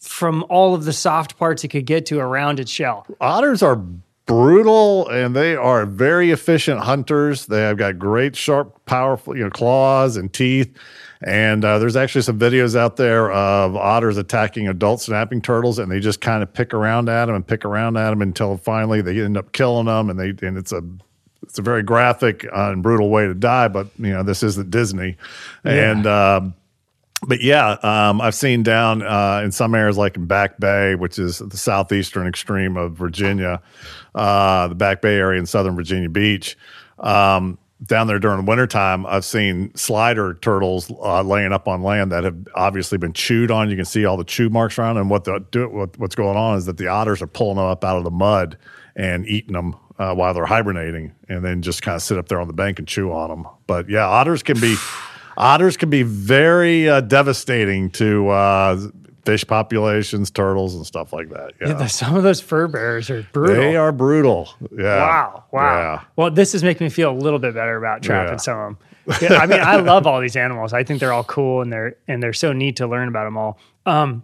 from all of the soft parts it could get to around its shell. otters are brutal and they are very efficient hunters. They have got great, sharp, powerful, you know, claws and teeth. And uh, there's actually some videos out there of otters attacking adult snapping turtles, and they just kind of pick around at them and pick around at them until finally they end up killing them. And they and it's a it's a very graphic uh, and brutal way to die. But you know, this isn't Disney, and. Um, but yeah, um, I've seen down uh, in some areas like in Back Bay, which is the southeastern extreme of Virginia, uh, the Back Bay area in southern Virginia Beach. Um, down there during wintertime, I've seen slider turtles uh, laying up on land that have obviously been chewed on. You can see all the chew marks around. And what the do, what, what's going on is that the otters are pulling them up out of the mud and eating them uh, while they're hibernating, and then just kind of sit up there on the bank and chew on them. But yeah, otters can be otters can be very uh, devastating to uh, fish populations, turtles, and stuff like that. Yeah, Yeah, the- some of those fur bearers are brutal. they are brutal. Yeah. Wow. Wow. Yeah. Well, this is making me feel a little bit better about trapping Yeah. some of them. I mean, I love all these animals. I think they're all cool and they're and they're so neat to learn about them all. Um,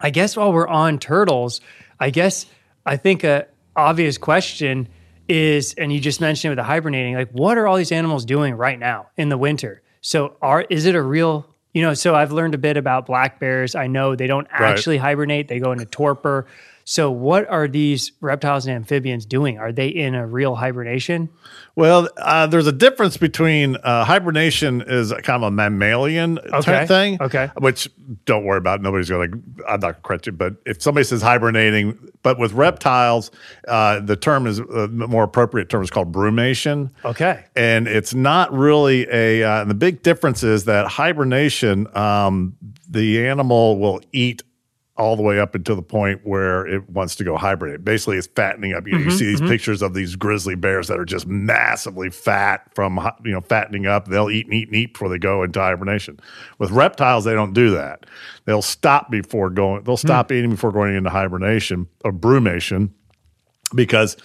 I guess while we're on turtles, I guess I think a obvious question is, and you just mentioned it with the hibernating, like what are all these animals doing right now in the winter? So are is it a real you know, so I've learned a bit about black bears. I know they don't Right. actually hibernate, they go into torpor. So what are these reptiles and amphibians doing? Are they in a real hibernation? Well, uh, there's a difference between uh, hibernation is kind of a mammalian Okay. type thing. Okay. Which don't worry about. Nobody's going to. I'm not going to correct you. But if somebody says hibernating, but with reptiles, uh, the term is uh, more appropriate term is called brumation. Okay. and it's not really a. Uh, and the big difference is that hibernation, um, the animal will eat all the way up until the point where it wants to go hibernate. Basically, it's fattening up. You, know, you mm-hmm, see these mm-hmm. pictures of these grizzly bears that are just massively fat from you know fattening up. They'll eat and eat and eat before they go into hibernation. With reptiles, they don't do that. They'll stop before going. They'll hmm. stop eating before going into hibernation or brumation because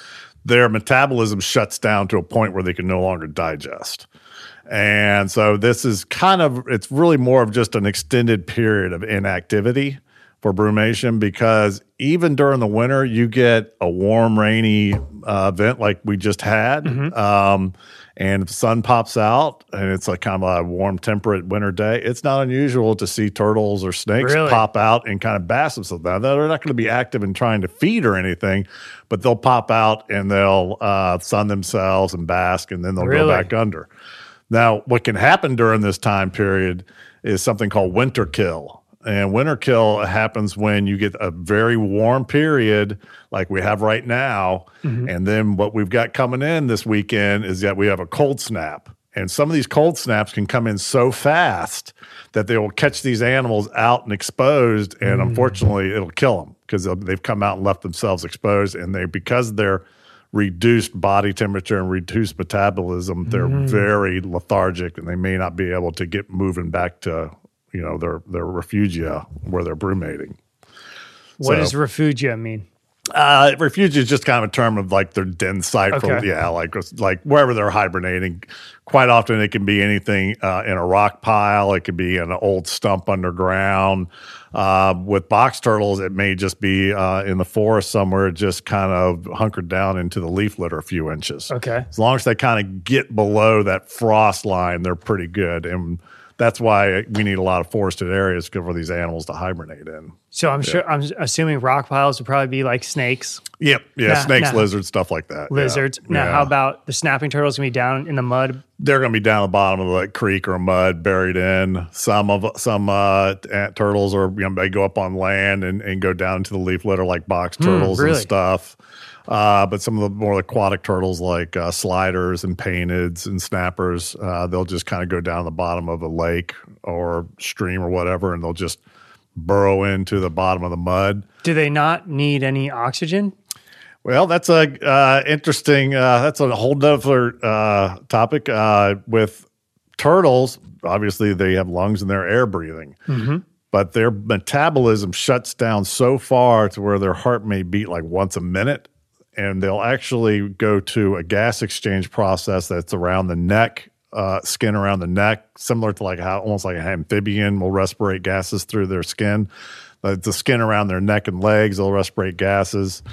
their metabolism shuts down to a point where they can no longer digest. And so this is kind of it's really more of just an extended period of inactivity for brumation because even during the winter, you get a warm, rainy uh, event like we just had. Um, and the sun pops out and it's like kind of a warm, temperate winter day, it's not unusual to see turtles or snakes Really? pop out and kind of bask themselves. Now, they're not going to be active in trying to feed or anything, but they'll pop out and they'll uh, sun themselves and bask, and then they'll Really? go back under. Now, what can happen during this time period is something called winter kill. And winter kill happens when you get a very warm period like we have right now. Mm-hmm. And then what we've got coming in this weekend is that we have a cold snap. And some of these cold snaps can come in so fast that they will catch these animals out and exposed. And mm. unfortunately, it'll kill them because they've come out and left themselves exposed. And they, because they're reduced body temperature and reduced metabolism, they're mm-hmm. very lethargic and they may not be able to get moving back to, you know, their, their refugia where they're brumating. What So- does refugia mean? Uh, refuge is just kind of a term of like their den site for yeah, like like wherever they're hibernating. Quite often, it can be anything uh, in a rock pile. It could be an old stump underground. Uh, with box turtles, it may just be uh, in the forest somewhere, just kind of hunkered down into the leaf litter a few inches. Okay. As long as they kind of get below that frost line, they're pretty good, and that's why we need a lot of forested areas for these animals to hibernate in. So I'm sure I'm assuming rock piles would probably be like snakes, Yep. Yeah. Nah, snakes, nah. lizards, stuff like that. Yeah. lizards. Now, Yeah. how about the snapping turtles gonna be down in the mud? They're going to be down the bottom of the creek or mud, buried in. Some of some uh, ant turtles are you know they go up on land and, and go down to the leaf litter like box turtles Hmm, really? and stuff. Uh, but some of the more aquatic turtles like uh, sliders and painteds and snappers, uh, they'll just kind of go down the bottom of a lake or stream or whatever, and they'll just burrow into the bottom of the mud. Do they not need any oxygen? Well, that's a uh, interesting. Uh, that's a whole nother uh, topic. Uh, with turtles, obviously they have lungs and they're air breathing, but their metabolism shuts down so far to where their heart may beat like once a minute, and they'll actually go to a gas exchange process that's around the neck. Uh, skin around the neck, similar to like how almost like an amphibian will respirate gases through their skin. Uh, the skin around their neck and legs, they'll respirate gases,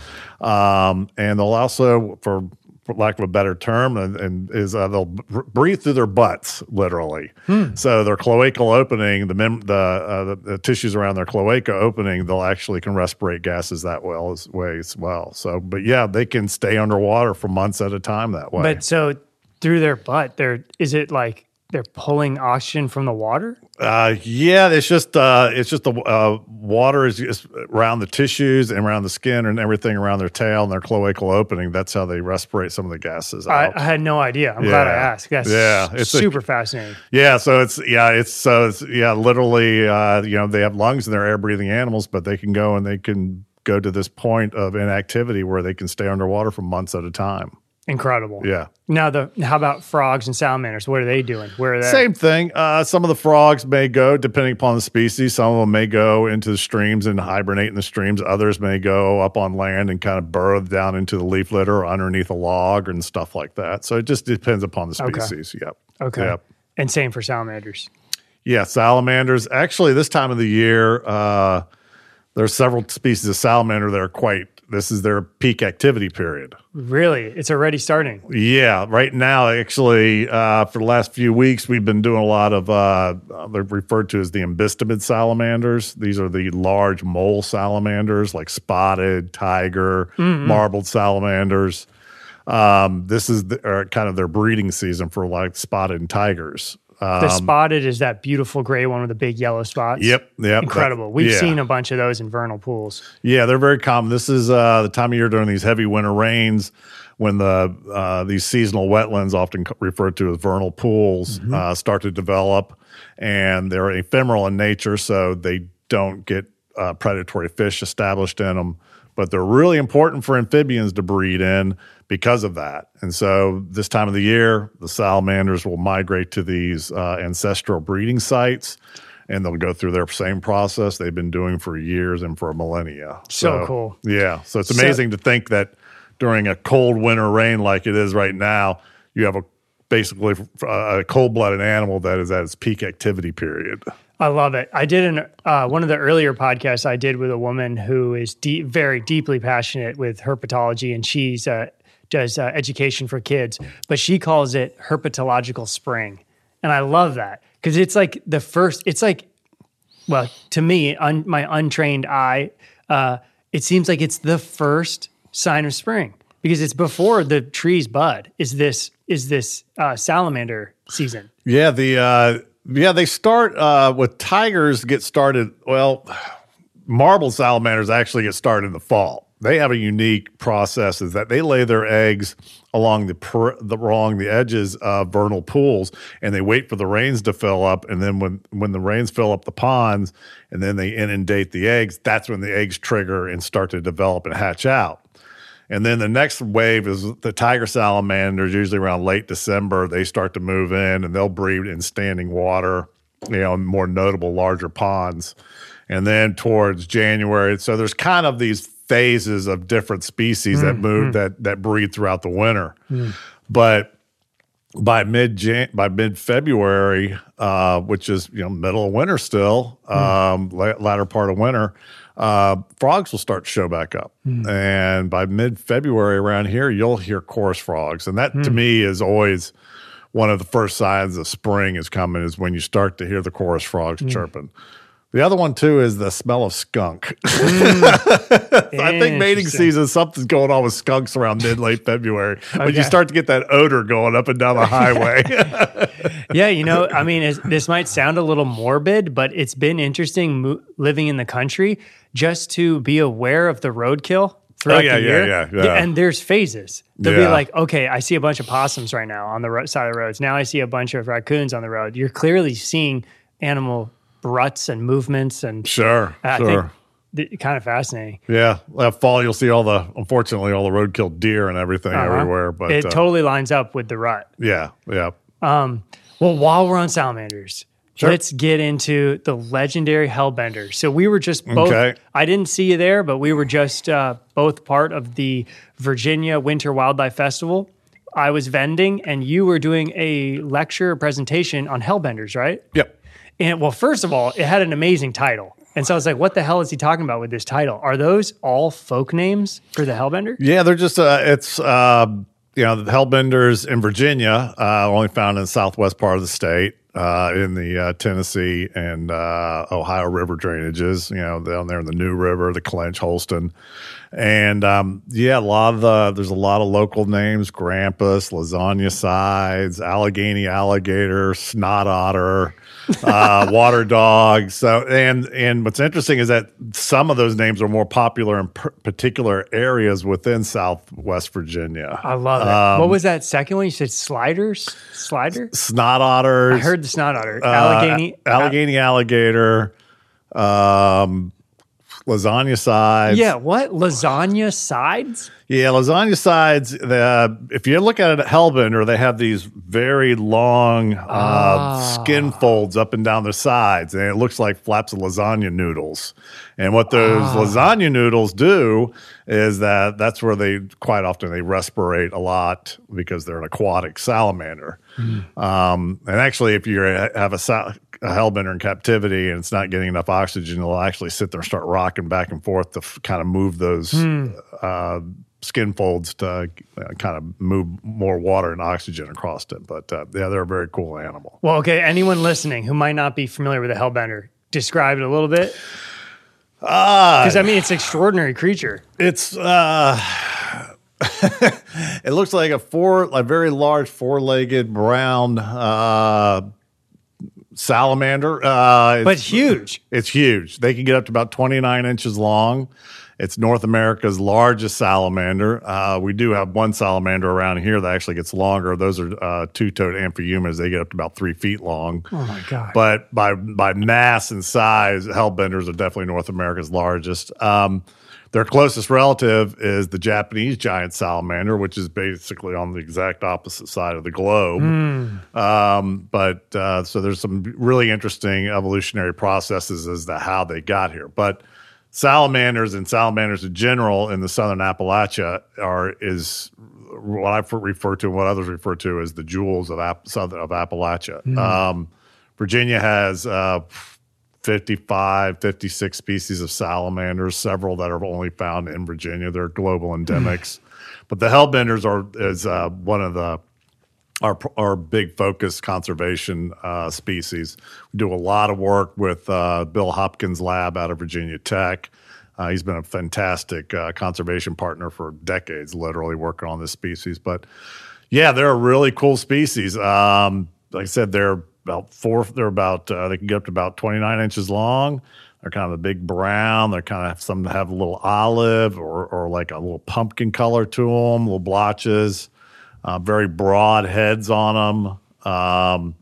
um, and they'll also, for, for lack of a better term, and, and is uh, they'll br- breathe through their butts, literally. So their cloacal opening, the mem- the, uh, the the tissues around their cloaca opening, they'll actually can respirate gases that well as way as well. So, but yeah, they can stay underwater for months at a time that way. But so through their butt, they're it like they're pulling oxygen from the water? Uh, yeah, it's just uh, it's just the uh, water is just around the tissues and around the skin and everything around their tail and their cloacal opening. That's how they respirate some of the gases I, out. I had no idea. I'm glad I asked. That's Yeah, it's a- super fascinating. yeah, so it's yeah, it's so it's yeah, literally uh, you know they have lungs and they're air breathing animals, but they can go and they can go to this point of inactivity where they can stay underwater for months at a time. Incredible. Yeah. Now the how about frogs and salamanders? What are they doing? Where are they? Same thing. Uh, some of the frogs may go, depending upon the species. Some of them may go into the streams and hibernate in the streams. Others may go up on land and kind of burrow down into the leaf litter or underneath a log and stuff like that. So it just depends upon the Okay. species. Yep. Okay. Yep. And same for salamanders. Yeah, salamanders. Actually, this time of the year, uh, there's several species of salamander that are quite. This is their peak activity period. Really? It's already starting. Yeah, right now, actually, uh, for the last few weeks, we've been doing a lot of, uh, they're referred to as the ambystomid salamanders. These are the large mole salamanders like spotted, tiger, marbled salamanders. Um, this is the, kind of their breeding season for like spotted and tigers. Uh, The spotted is that beautiful gray one with the big yellow spots. yep, yep. Incredible. that- We've yeah. seen a bunch of those in vernal pools. Yeah, they're very common. This is uh, the time of year during these heavy winter rains when the uh, these seasonal wetlands, often referred to as vernal pools, uh, start to develop, and they're ephemeral in nature, so they don't get uh, predatory fish established in them. But they're really important for amphibians to breed in because of that. And so, this time of the year, the salamanders will migrate to these uh, ancestral breeding sites and they'll go through their same process they've been doing for years and for millennia. So cool. Yeah. So it's So- amazing to think that during a cold winter rain like it is right now, you have a basically a cold blooded animal that is at its peak activity period. I love it. I did an uh, one of the earlier podcasts I did with a woman who is deep, very deeply passionate with herpetology, and she's uh, does uh, education for kids, but she calls it herpetological spring, and I love that because it's like the first. It's like, well, to me, un, my untrained eye, uh, it seems like it's the first sign of spring because it's before the trees bud. Is this is this uh, salamander season? Yeah, the uh, yeah they start uh, with tigers get started. Well, marble salamanders actually get started in the fall. They have a unique process is that they lay their eggs along the, per, the along the edges of vernal pools, and they wait for the rains to fill up. And then when when the rains fill up the ponds, and then they inundate the eggs, that's when the eggs trigger and start to develop and hatch out. And then the next wave is the tiger salamanders, usually around late December. They start to move in and they'll breed in standing water, you know, more notable larger ponds. And then towards January, so there's kind of these phases of different species that mm, move mm. that that breed throughout the winter. Mm. But by mid by mid February, uh, which is you know middle of winter still, um, la- latter part of winter, uh, frogs will start to show back up, and by mid February around here, you'll hear chorus frogs, and that to me is always one of the first signs of spring is coming is when you start to hear the chorus frogs chirping. The other one too is the smell of skunk. Mm. I think mating season something's going on with skunks around mid late February when you start to get that odor going up and down the highway. yeah, you know, I mean, this might sound a little morbid, but it's been interesting mo- living in the country just to be aware of the roadkill throughout Oh, yeah, the year. yeah, yeah. And there's phases. They'll be like, okay, I see a bunch of possums right now on the ro- side of the roads. Now I see a bunch of raccoons on the road. You're clearly seeing animal ruts and movements, and sure, I sure. think kind of fascinating. yeah, that fall you'll see all the unfortunately all the roadkill deer and everything Uh-huh. everywhere. But it uh, totally lines up with the rut. yeah, yeah. Um, well, while we're on salamanders, Sure. let's get into the legendary Hellbender. So we were just both. Okay. I didn't see you there, but we were just uh, both part of the Virginia Winter Wildlife Festival. I was vending, and you were doing a lecture presentation on Hellbenders, right? Yep. And well, first of all, it had an amazing title. And so I was like, what the hell is he talking about with this title? Are those all folk names for the Hellbender? Yeah, they're just uh, it's uh, you know the hellbenders in Virginia, uh, only found in the southwest part of the state, uh, in the uh, Tennessee and uh, Ohio River drainages. You know, down there in the New River, the Clinch, Holston, and um, yeah, a lot of the there's a lot of local names: Grampus, Lasagna Sides, Allegheny Alligator, Snot Otter. Uh, water dog. So, and and what's interesting is that some of those names are more popular in per- particular areas within Southwest Virginia. I love it. Um, what was that second one? You said sliders? Slider? Snot otters. I heard the snot otter. uh, Allegheny. Allegheny alligator. Um, lasagna sides. Yeah, what? Lasagna sides? Yeah, lasagna sides. The, if you look at it a hellbender, they have these very long uh, Ah. skin folds up and down their sides, and it looks like flaps of lasagna noodles. And what those Ah. lasagna noodles do is that that's where they quite often they respirate a lot because they're an aquatic salamander. Hmm. Um, and actually, if you have a, sal- a hellbender in captivity and it's not getting enough oxygen, it'll actually sit there and start rocking back and forth to f- kind of move those Hmm. uh, skin folds to uh, kind of move more water and oxygen across it. But uh, yeah, they're a very cool animal. Well, okay, anyone listening who might not be familiar with a hellbender, describe it a little bit. Ah, Because I mean, it's an extraordinary creature. It's uh it looks like a four a very large four-legged brown uh salamander. Uh But it's, huge. it's huge. They can get up to about 29 inches long. It's North America's largest salamander. Uh, we do have one salamander around here that actually gets longer. Those are uh, two-toed amphiumas. They get up to about three feet long. Oh my god. But by by mass and size, hellbenders are definitely North America's largest. Um, their closest relative is the Japanese giant salamander, which is basically on the exact opposite side of the globe. Um, but uh, so there's some really interesting evolutionary processes as to how they got here. But salamanders and salamanders in general in the southern Appalachia are is what I refer to and what others refer to as the jewels of App, of Appalachia. Um, Virginia has uh, 55, 56 species of salamanders, several that are only found in Virginia. They're global endemics. but the hellbenders are is uh, one of the our our big focus conservation uh, species. We do a lot of work with uh, Bill Hopkins Lab out of Virginia Tech. Uh, he's been a fantastic uh, conservation partner for decades, literally working on this species. But yeah, they're a really cool species. Um, like I said, they're about four. They're about uh, they can get up to about twenty nine inches long. They're kind of a big brown. They're kind of some have a little olive or or like a little pumpkin color to them, little blotches. Uh, very broad heads on them, um,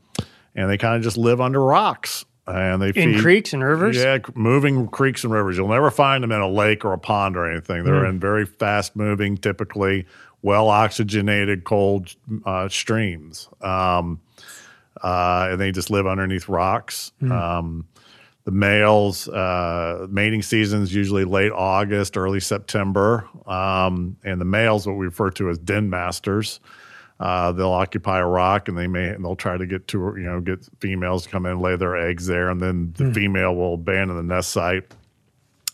and they kind of just live under rocks. And they feed in feed, creeks and rivers. yeah, moving creeks and rivers. You'll never find them in a lake or a pond or anything. They're in very fast moving, typically well oxygenated, cold uh, streams. Um, uh, and they just live underneath rocks. Um, the males, uh, mating season's usually late August, early September. Um, and the males, what we refer to as den masters, uh, they'll occupy a rock and they may and they'll try to get to you know get females to come in and lay their eggs there, and then the female will abandon the nest site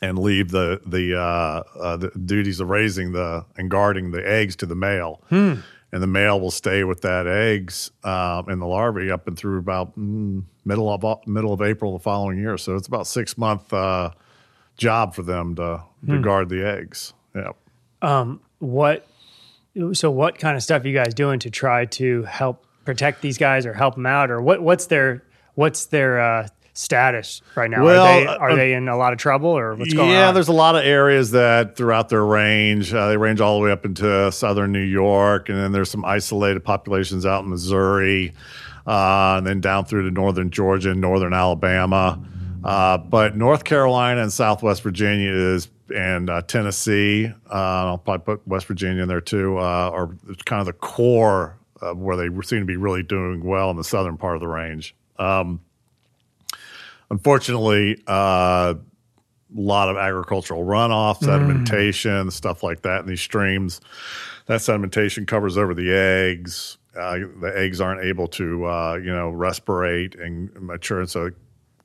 and leave the the, uh, uh, the duties of raising the and guarding the eggs to the male. And the male will stay with that eggs um, and the larvae up and through about mm, middle of middle of April the following year. So it's about six month uh, job for them to to guard the eggs. Yeah. Um, What? So what kind of stuff are you guys doing to try to help protect these guys or help them out, or what? What's their what's their uh, status right now? Well, are they uh, they in a lot of trouble or what's going yeah, on? Yeah, there's a lot of areas that throughout their range, uh, they range all the way up into southern New York, and then there's some isolated populations out in Missouri, uh, and then down through to northern Georgia and northern Alabama. Uh, but North Carolina and Southwest Virginia is, and uh, Tennessee, uh, I'll probably put West Virginia in there too, uh, are kind of the core of where they seem to be really doing well in the southern part of the range. Um, unfortunately, uh, a lot of agricultural runoff, sedimentation, stuff like that in these streams. That sedimentation covers over the eggs. Uh, the eggs aren't able to, uh, you know, respirate and mature, and so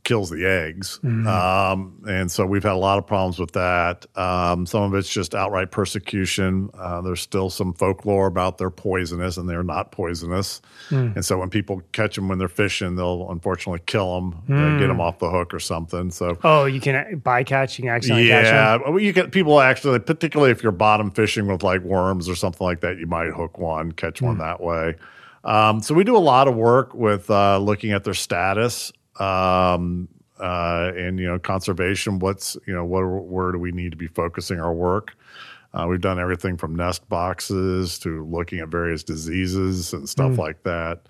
kills the eggs. Um, and so we've had a lot of problems with that. Um, some of it's just outright persecution. Uh, there's still some folklore about they're poisonous, and they're not poisonous. And so when people catch them when they're fishing, they'll unfortunately kill them, get them off the hook or something. So oh, you can bycatch. You can accidentally catch them. yeah, you get people actually, particularly if you're bottom fishing with like worms or something like that, you might hook one, catch one that way. Um, so we do a lot of work with uh, looking at their status um, uh, and you know conservation. What's you know what where do we need to be focusing our work? Uh, we've done everything from nest boxes to looking at various diseases and stuff like that.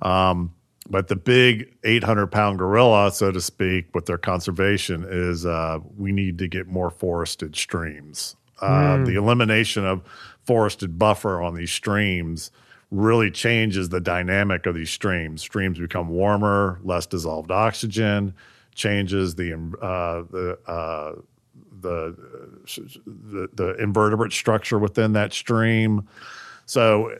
Um, but the big 800 pound gorilla, so to speak, with their conservation is uh, we need to get more forested streams. Uh, The elimination of forested buffer on these streams really changes the dynamic of these streams. Streams become warmer, less dissolved oxygen, changes the uh, the uh, the, the the invertebrate structure within that stream. So,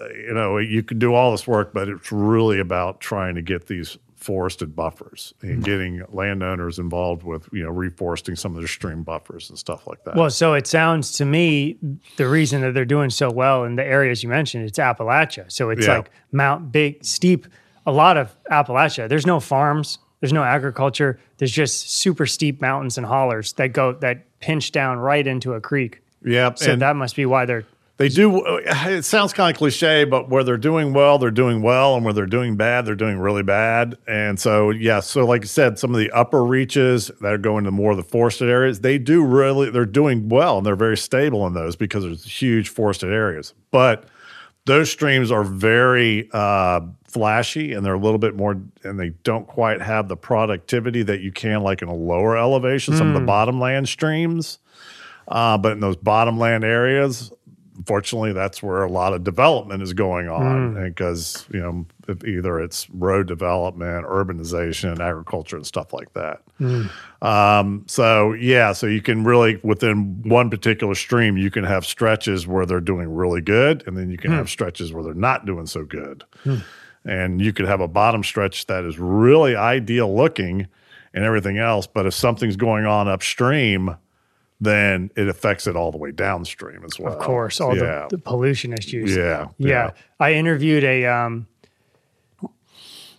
uh, you know, you can do all this work, but it's really about trying to get these forested buffers and mm-hmm. getting landowners involved with, you know, reforesting some of their stream buffers and stuff like that. Well, so it sounds to me the reason that they're doing so well in the areas you mentioned, it's Appalachia. So it's Yeah. like mount big, steep, a lot of Appalachia. There's no farms, there's no agriculture. There's just super steep mountains and hollers that go that pinch down right into a creek. yeah. So and that must be why they're they do, it sounds kind of cliche, but where they're doing well, they're doing well. And where they're doing bad, they're doing really bad. And so, yeah. So, like I said, some of the upper reaches that are going to more of the forested areas, they do really, they're doing well and they're very stable in those because there's huge forested areas. But those streams are very uh, flashy and they're a little bit more and they don't quite have the productivity that you can like in a lower elevation some of the bottomland streams uh, but in those bottomland areas unfortunately that's where a lot of development is going on hmm. because you know if either it's road development urbanization agriculture and stuff like that hmm. um, so yeah, so you can really within one particular stream, you can have stretches where they're doing really good, and then you can hmm. have stretches where they're not doing so good. And you could have a bottom stretch that is really ideal looking, and everything else. But if something's going on upstream, then it affects it all the way downstream as well. Of course, all yeah. the, the pollution issues. yeah, yeah. I interviewed a um,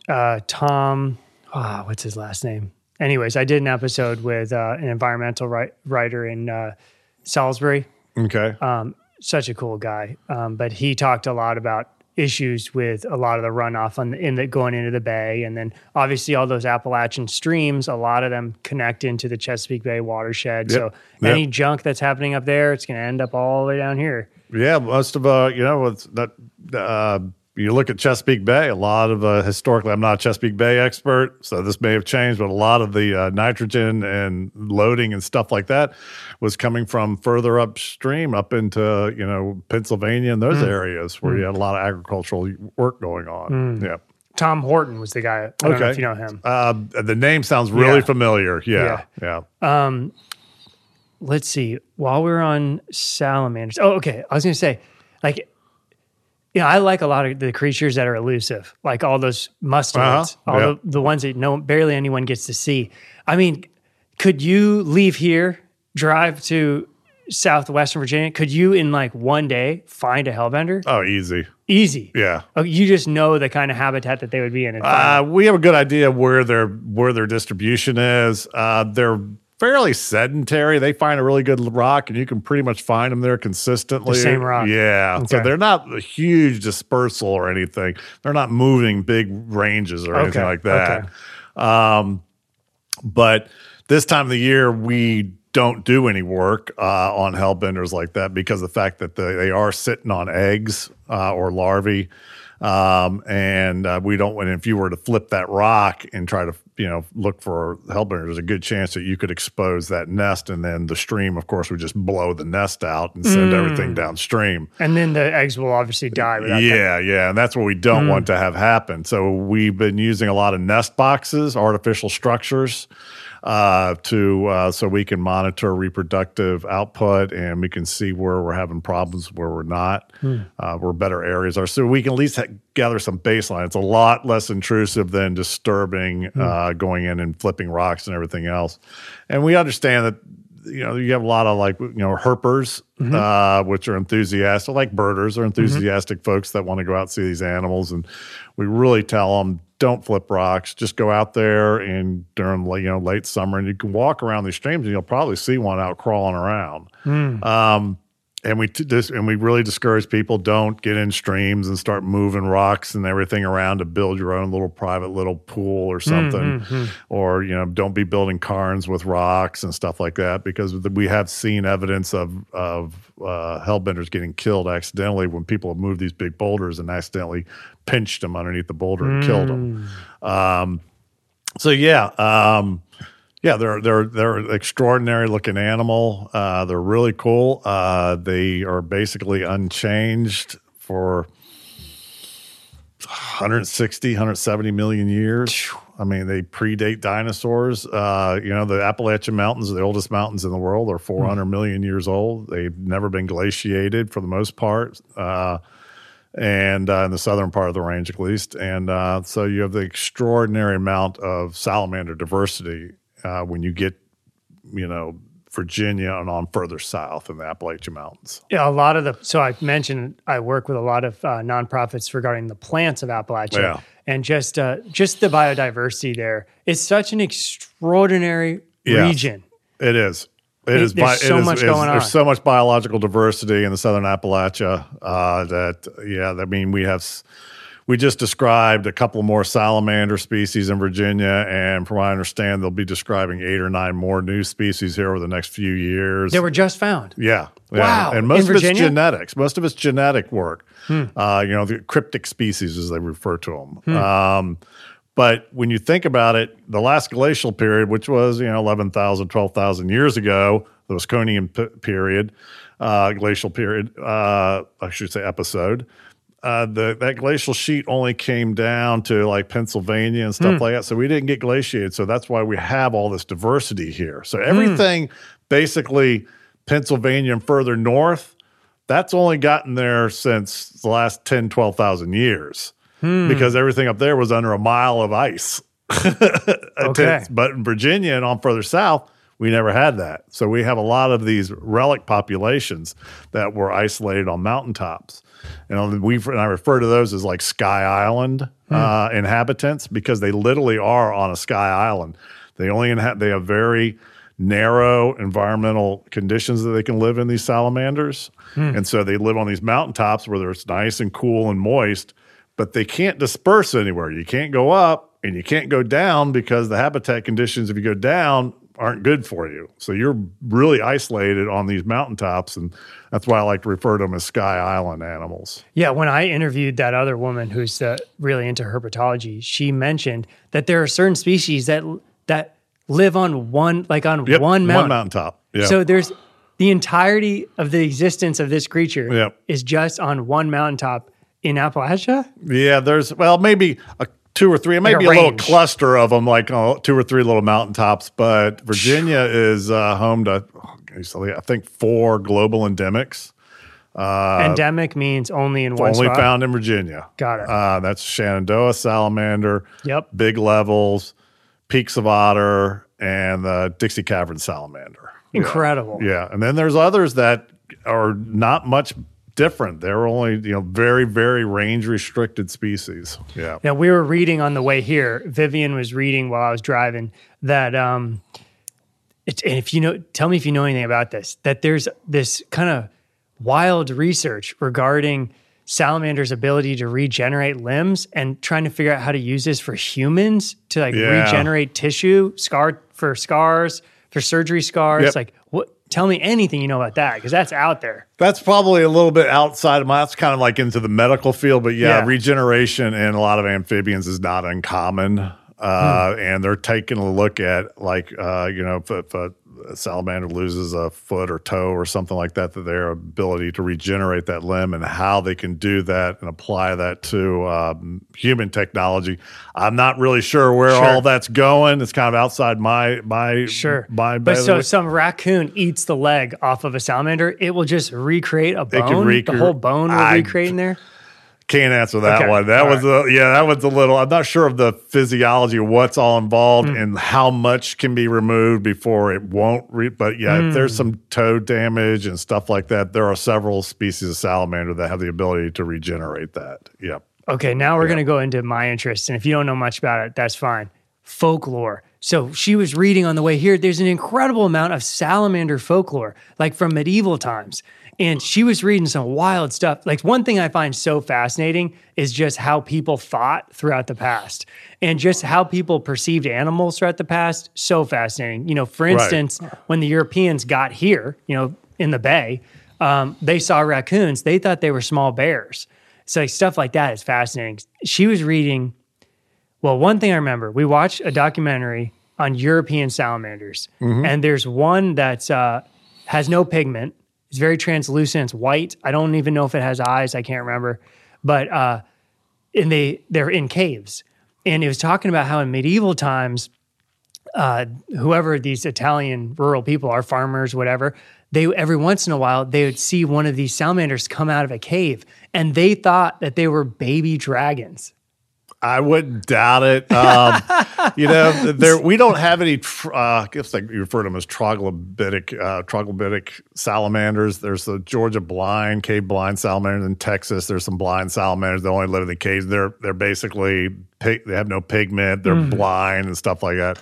uh, Tom. ah, what's his last name? Anyways, I did an episode with uh, an environmental ri- writer in uh, Salisbury. Okay. Um, such a cool guy. Um, but he talked a lot about issues with a lot of the runoff on the, in the going into the bay, and then obviously all those Appalachian streams. A lot of them connect into the Chesapeake Bay watershed. Yep. So Yep. any junk that's happening up there, it's going to end up all the way down here. Yeah, most of uh, you know, with that uh, you look at Chesapeake Bay. A lot of uh, historically, I'm not a Chesapeake Bay expert, so this may have changed, but a lot of the uh, nitrogen and loading and stuff like that was coming from further upstream, up into you know Pennsylvania and those Hmm. areas where you had a lot of agricultural work going on. Yeah. Tom Horton was the guy. I don't know Okay. if you know him. Uh, the name sounds really Yeah. familiar. Yeah, yeah. Um let's see. While we're on salamanders, oh, okay. I was going to say, like, you know, I like a lot of the creatures that are elusive, like all those mustelids, Uh-huh. all Yeah. the, the ones that no barely anyone gets to see. I mean, could you leave here, drive to southwestern Virginia? Could you in like one day find a hellbender? Oh, easy. Easy. Yeah. Oh, you just know the kind of habitat that they would be in. Uh, we have a good idea where their where their distribution is. Uh, they're fairly sedentary. They find a really good rock, and you can pretty much find them there consistently. The same rock. Yeah. So they're not a huge dispersal or anything. They're not moving big ranges or anything like that. Um, but this time of the year, we don't do any work uh, on hellbenders like that because of the fact that they, they are sitting on eggs uh, or larvae. Um, and uh, we don't. And if you were to flip that rock and try to, you know, look for hellbenders, there's a good chance that you could expose that nest, and then the stream, of course, would just blow the nest out and send everything downstream. and then the eggs will obviously die. Without that. Yeah, yeah, and that's what we don't Mm. want to have happen. So we've been using a lot of nest boxes, artificial structures, uh, to uh, so we can monitor reproductive output and we can see where we're having problems, where we're not, Hmm. uh, where better areas are. So we can at least ha- gather some baseline. It's a lot less intrusive than disturbing, Hmm. uh, going in and flipping rocks and everything else. And we understand that you know, you have a lot of like, you know, herpers, Mm-hmm. uh, which are enthusiastic, like birders are enthusiastic folks that want to go out and see these animals. And we really tell them, don't flip rocks. Just go out there and during, you know, late summer and you can walk around these streams and you'll probably see one out crawling around. Hmm. Um, and we t- dis- and we really discourage people don't get in streams and start moving rocks and everything around to build your own little private little pool or something, or you know don't be building cairns with rocks and stuff like that because we have seen evidence of of uh, hellbenders getting killed accidentally when people have moved these big boulders and accidentally pinched them underneath the boulder and killed them. Um, so yeah, um, yeah, they're they're they're an extraordinary looking animal. Uh, they're really cool. Uh, they are basically unchanged for 160, 170 million years. I mean, they predate dinosaurs. Uh, you know, the Appalachian Mountains are the oldest mountains in the world. They're 400 million years old. They've never been glaciated for the most part. Uh, and uh, in the southern part of the range, at least. And uh, so you have the extraordinary amount of salamander diversity uh, when you get, you know, Virginia and on further south in the Appalachian Mountains. Yeah, a lot of the. So I mentioned I work with a lot of uh, nonprofits regarding the plants of Appalachia, Yeah. and just uh, just the biodiversity there. It's such an extraordinary region. It is. It is. there's bi- so is- much it is- going on. There's so much biological diversity in the southern Appalachia uh, that, yeah, I mean, we have. We just described a couple more salamander species in Virginia, and from what I understand, they'll be describing eight or nine more new species here over the next few years. They were just found. Yeah. yeah. Wow. And most In of it's Virginia? Hmm. genetics. Most of it's genetic work. Uh, you know, the cryptic species, as they refer to them. Um, but when you think about it, the last glacial period, which was, you know, 11,000, 12,000 years ago, the Wisconsinan p- period, uh, glacial period, uh, I should say episode, uh, the that glacial sheet only came down to like Pennsylvania and stuff like that. So we didn't get glaciated. So that's why we have all this diversity here. So everything basically Pennsylvania and further north, that's only gotten there since the last 10, 12,000 years because everything up there was under a mile of ice. Okay. but in Virginia and on further south, we never had that. So we have a lot of these relic populations that were isolated on mountaintops. And we and I refer to those as like Sky Island uh, inhabitants because they literally are on a sky island. They only inha- they have very narrow environmental conditions that they can live in these salamanders. And so they live on these mountaintops where it's nice and cool and moist, but they can't disperse anywhere. You can't go up and you can't go down because the habitat conditions, if you go down, aren't good for you. So you're really isolated on these mountaintops. And that's why I like to refer to them as sky island animals. Yeah, when I interviewed that other woman who's uh, really into herpetology, she mentioned that there are certain species that that live on one like on Yep, one mountain. mountaintop. Yeah. So there's the entirety of the existence of this creature Yep. is just on one mountaintop in Appalachia. Yeah, there's well maybe a two or three, a maybe a, little cluster of them, like uh, two or three little mountaintops. But Virginia is uh, home to, I think, four global endemics, Endemic means only in one only spot. found in Virginia. Got it. Uh, that's Shenandoah salamander, Yep. big levels, peaks of otter, and the Dixie cavern salamander. Incredible. Yeah, and then there's others that are not much different. They're only you know very very range restricted species. Yeah. Now we were reading on the way here. Vivian was reading while I was driving that um, it, and if you know, tell me if you know anything about this. That there's this kind of wild research regarding salamanders' ability to regenerate limbs and trying to figure out how to use this for humans to like Yeah. regenerate tissue, scar for scars, for surgery scars. Yep. Like? Tell me anything you know about that because that's out there. That's probably a little bit outside of my. That's kind of like into the medical field, but yeah, Yeah. regeneration in a lot of amphibians is not uncommon. Uh, And they're taking a look at like uh, you know if, if a salamander loses a foot or toe or something like that, that their ability to regenerate that limb and how they can do that and apply that to um, human technology. I'm not really sure where Sure. all that's going. It's kind of outside my my Sure. my. but so bailiwick. some raccoon eats the leg off of a salamander, it will just recreate a bone. recre- the whole bone will I- recreate in there. Can't answer that Okay, one. That all was a yeah, that was a little. I'm not sure of the physiology of what's all involved Hmm. and how much can be removed before it won't. Re- but yeah, if Hmm. there's some toe damage and stuff like that, there are several species of salamander that have the ability to regenerate that. Yep. Okay, now we're going to go into my interests. And if you don't know much about it, that's fine. Folklore. So she was reading on the way here, there's an incredible amount of salamander folklore, like from medieval times. And she was reading some wild stuff. Like, one thing I find so fascinating is just how people thought throughout the past and just how people perceived animals throughout the past. So fascinating. You know, for instance, when the Europeans got here, you know, in the bay, um, they saw raccoons, they thought they were small bears. So like, stuff like that is fascinating. She was reading. Well, one thing I remember, we watched a documentary on European salamanders, and there's one that's uh, has no pigment. It's very translucent. It's white. I don't even know if it has eyes. I can't remember, but uh, and they they're in caves, and it was talking about how in medieval times uh, whoever these Italian rural people are, farmers, whatever, they every once in a while they would see one of these salamanders come out of a cave, and they thought that they were baby dragons. I wouldn't doubt it. Um, you know, there we don't have any. Uh, I guess like you refer to them as troglodytic, uh, troglodytic salamanders. There's the Georgia blind, cave blind salamanders in Texas. There's some blind salamanders that only live in the caves. They're they're basically pig, they have no pigment. They're blind and stuff like that.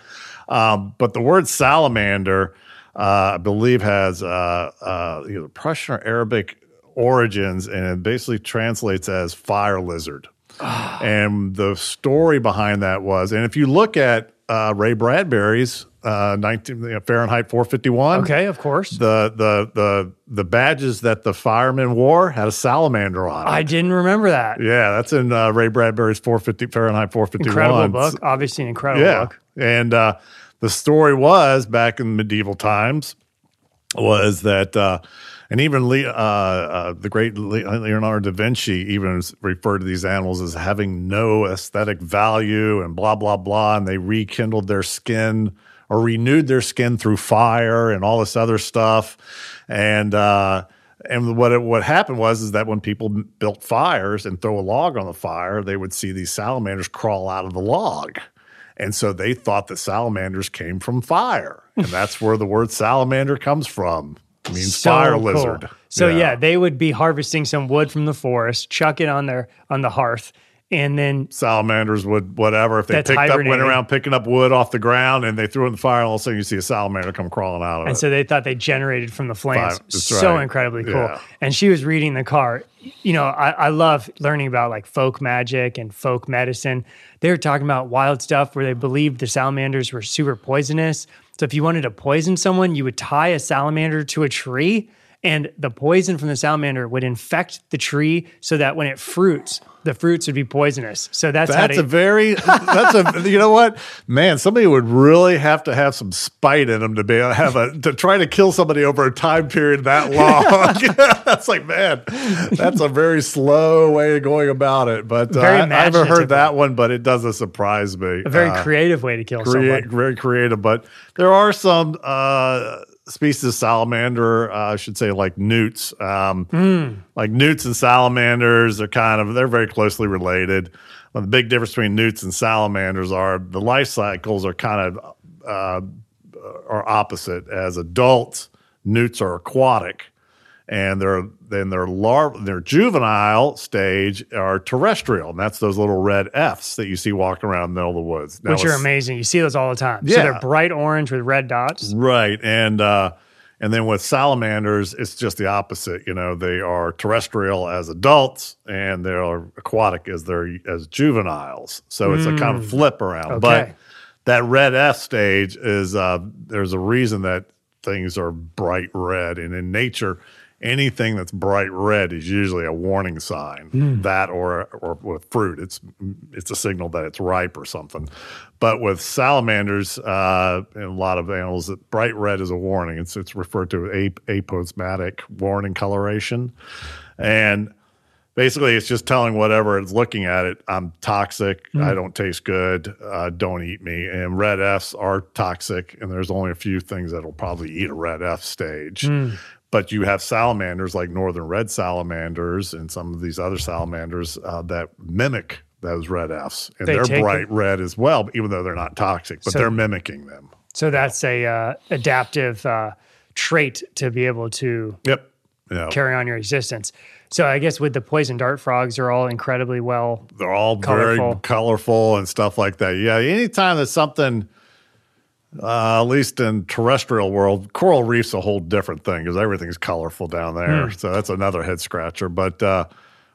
Um, but the word salamander, uh, I believe, has uh, uh, either Persian or Arabic origins, and it basically translates as fire lizard. And the story behind that was, and if you look at uh, Ray Bradbury's uh, 19 you know, Fahrenheit 451, Okay, of course. the the the the badges that the firemen wore had a salamander on it. I didn't remember that. yeah, that's in uh, Ray Bradbury's 450 Fahrenheit 451. Incredible book. Obviously, an incredible Yeah, book. and uh, the story was back in medieval times was that, uh, and even Le- uh, uh, the great Leonardo da Vinci even referred to these animals as having no aesthetic value and blah blah blah, and they rekindled their skin or renewed their skin through fire and all this other stuff, and. Uh, and what it, what happened was is that when people built fires and throw a log on the fire, they would see these salamanders crawl out of the log And so they thought that salamanders came from fire. And that's where the word salamander comes from. It means So fire cool. lizard. So yeah. they would be harvesting some wood from the forest, chuck it on their on the hearth, and then salamanders would whatever if they picked up went around picking up wood off the ground and they threw it in the fire and all of a sudden you see a salamander come crawling out of and it. And so they thought they generated from the flames. That's So right. incredibly cool. Yeah. And she was reading the car. You know, I, I love learning about like folk magic and folk medicine. They were talking about wild stuff where they believed the salamanders were super poisonous. So if you wanted to poison someone, you would tie a salamander to a tree. And the poison from the salamander would infect the tree so that when it fruits, the fruits would be poisonous. So that's, how that's they, a very that's a you know what man somebody would really have to have some spite in them to be able to have a to try to kill somebody over a time period that long that's like man that's a very slow way of going about it but uh, Very I, haven't imaginative. heard that one but it doesn't surprise me a very Uh, creative way to kill create, someone. very creative. But there are some uh, species of salamander, uh, I should say, like newts. Um, Hmm. Like newts and salamanders are kind of they're very closely related. Well, the big difference between newts and salamanders are the life cycles are kind of uh, are opposite. As adults, newts are aquatic and their then their larva, their juvenile stage are terrestrial, and that's those little red efts that you see walking around in the middle of the woods. Now, which are amazing. You see those all the time. So Yeah. they're bright orange with red dots. right? And uh, and then with salamanders, it's just the opposite. You know, they are terrestrial as adults, and they are aquatic as they're as juveniles. So it's a kind of flip around. But Hmm. That red eft stage is uh, there's a reason that things are bright red, and in nature. Anything that's bright red is usually a warning sign. Hmm. That or or with fruit, it's it's a signal that it's ripe or something. But with salamanders uh, and a lot of animals, that bright red is a warning. It's it's referred to as ap- aposematic warning coloration, and basically it's just telling whatever it's looking at it. I'm toxic. I don't taste good. Uh, don't eat me. And red efts are toxic and there's only a few things that'll probably eat a red eft stage. But you have salamanders like northern red salamanders and some of these other salamanders uh, that mimic those red efts. And They are bright red as well even though they're not toxic but So- they're mimicking them. So that's a uh, adaptive uh, trait to be able to yep. Yeah. carry on your existence. So I guess with the poison dart frogs, they're all incredibly well. they're all Colorful. very colorful and stuff like that. Yeah, anytime that something, uh, at least in terrestrial world, coral reef's a whole different thing because everything's colorful down there. Hmm. So that's another head scratcher. But uh,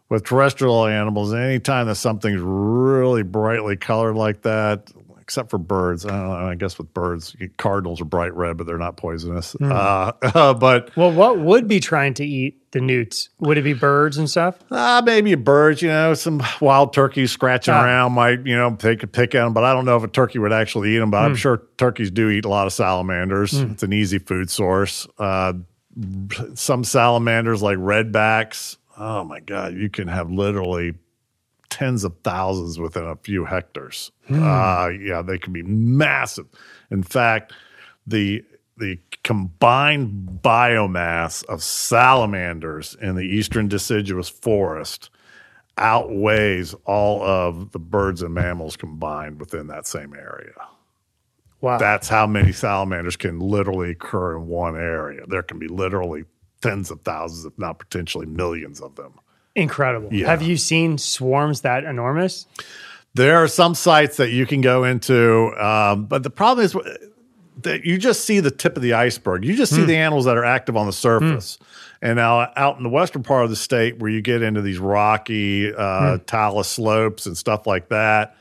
with terrestrial animals, anytime that something's really brightly colored like that, except for birds, I don't know. I guess with birds, cardinals are bright red, but they're not poisonous. Hmm. Uh, but Well, what would be trying to eat the newts? Would it be birds and stuff? Uh, maybe birds. you know, some wild turkeys scratching Ah. around might, you know, take a pick at them. But I don't know if a turkey would actually eat them. But Hmm. I'm sure turkeys do eat a lot of salamanders. It's an easy food source. Uh, some salamanders, like redbacks, oh my God, you can have literally tens of thousands within a few hectares. Uh, yeah, they can be massive. In fact, the the combined biomass of salamanders in the eastern deciduous forest outweighs all of the birds and mammals combined within that same area. Wow. That's how many salamanders can literally occur in one area. There can be literally tens of thousands, if not potentially millions of them. Incredible. Yeah. Have you seen swarms that enormous? There are some sites that you can go into, um, but the problem is that you just see the tip of the iceberg. You just see the animals that are active on the surface. And now out in the western part of the state, where you get into these rocky uh, talus slopes and stuff like that,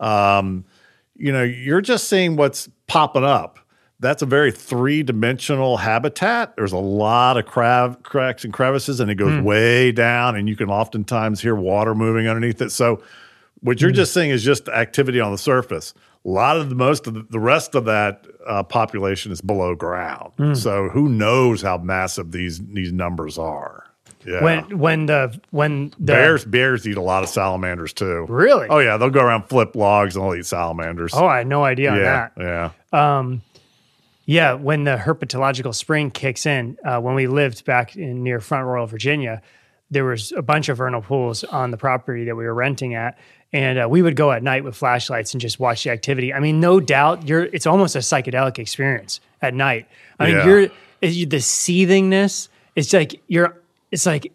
um, you know, you're just seeing what's popping up. That's a very three dimensional habitat. There's a lot of crab, cracks and crevices, and it goes hmm. way down, and you can oftentimes hear water moving underneath it. So, what you're hmm. just seeing is just activity on the surface. A lot of the most of the, the rest of that uh, population is below ground. Hmm. So, who knows how massive these these numbers are? Yeah. When when the when the bears bears eat a lot of salamanders too. Really? Oh yeah, they'll go around flip logs and they'll eat salamanders. Oh, I had no idea on yeah, that. yeah. Um, Yeah, when the herpetological spring kicks in, uh, when we lived back in near Front Royal, Virginia, there was a bunch of vernal pools on the property that we were renting at, and uh, we would go at night with flashlights and just watch the activity. I mean, no doubt, you're it's almost a psychedelic experience at night. I mean, Yeah. you're is- the seethingness. It's like you're. It's like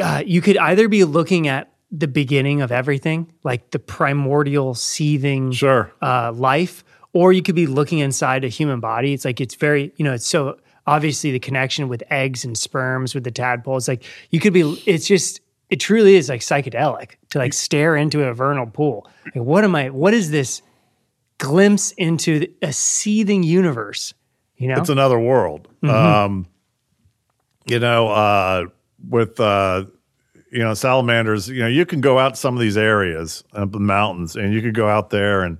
uh, you could either be looking at the beginning of everything, like the primordial seething Sure. uh, life, or you could be looking inside a human body. It's like it's very, you know, it's so obviously the connection with eggs and sperms with the tadpoles. Like you could be. It's just. It truly is like psychedelic to like stare into a vernal pool. Like, what am I? What is this glimpse into a seething universe? You know, it's another world. Mm-hmm. Um, you know, uh, with uh, you know salamanders, you know, you can go out to some of these areas up the mountains, and you could go out there, and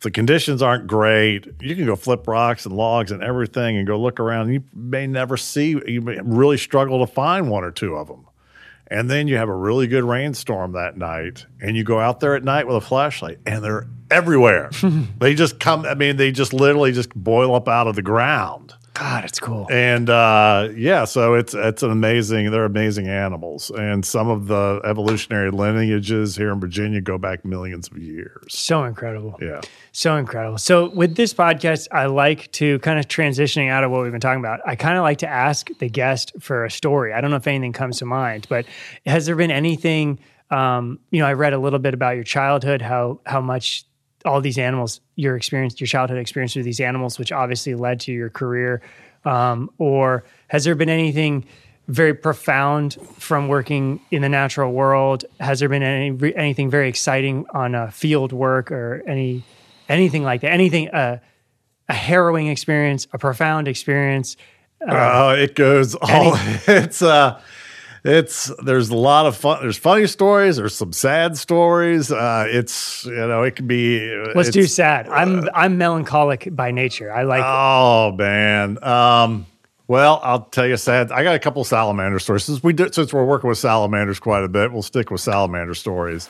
if the conditions aren't great, you can go flip rocks and logs and everything, and go look around. You may never see. You may really struggle to find one or two of them. And then you have a really good rainstorm that night, and you go out there at night with a flashlight, and they're everywhere. they just come. I mean, they just literally just boil up out of the ground. God, it's cool. And uh, yeah, so it's it's an amazing. They're amazing animals, and some of the evolutionary lineages here in Virginia go back millions of years. So incredible. Yeah, So incredible. So with this podcast, I like to kind of transitioning out of what we've been talking about. I kind of like to ask the guest for a story. I don't know if anything comes to mind, but has there been anything? Um, you know, I read a little bit about your childhood, how how much all these animals, your experience, your childhood experience with these animals, which obviously led to your career. Um, or has there been anything very profound from working in the natural world? Has there been any anything very exciting on uh, field work or any anything like that? Anything uh, a harrowing experience, a profound experience? uh, it goes all. It's uh, it's there's a lot of fun. There's funny stories. There's some sad stories. Uh, it's you know it can be. Let's do it's- sad. I'm I'm melancholic by nature. I like Oh man. Um, well, I'll tell you sad. I got a couple salamander stories. Since we did, since we're working with salamanders quite a bit, we'll stick with salamander stories.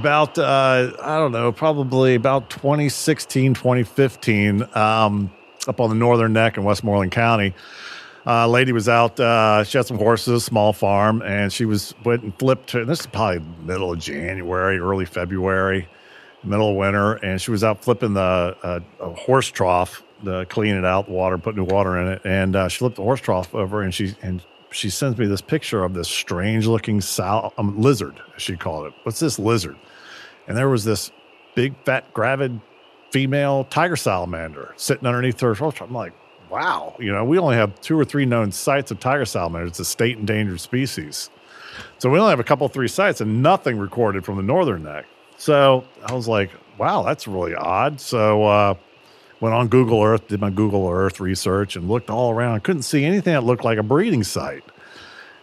About, uh, I don't know, probably about 2016, 2015, um, up on the northern neck in Westmoreland County. Uh, lady was out. Uh, she had some horses, a small farm, and she was went and flipped. Her, this is probably middle of January, early February, middle of winter, and she was out flipping the uh, a horse trough, the cleaning it out, the water, put new water in it, and uh, she flipped the horse trough over, and she and she sends me this picture of this strange looking sal- um, lizard, she called it. What's this lizard? And there was this big, fat, gravid female tiger salamander sitting underneath her. I'm like, wow, you know, we only have two or three known sites of tiger salamander. It's a state endangered species. So we only have a couple, three sites and nothing recorded from the northern neck. So I was like, wow, that's really odd. So uh, went on Google Earth, did my Google Earth research and looked all around. I couldn't see anything that looked like a breeding site.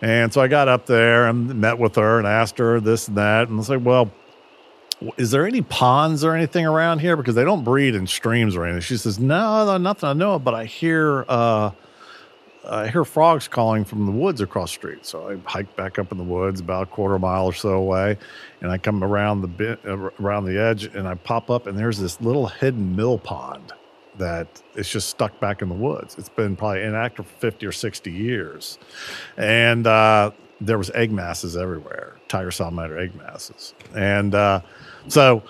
And so I got up there and met with her and asked her this and that. And I was like, well, is there any ponds or anything around here? Because they don't breed in streams or anything. She says, no, no nothing I know of, but I hear, uh, I hear frogs calling from the woods across the street. So I hike back up in the woods about a quarter mile or so away, and I come around the bit, uh, around the edge, and I pop up, and there's this little hidden mill pond that is just stuck back in the woods. It's been probably inactive for 50 or 60 years. And uh, there was egg masses everywhere, tiger salamander egg masses. And uh, so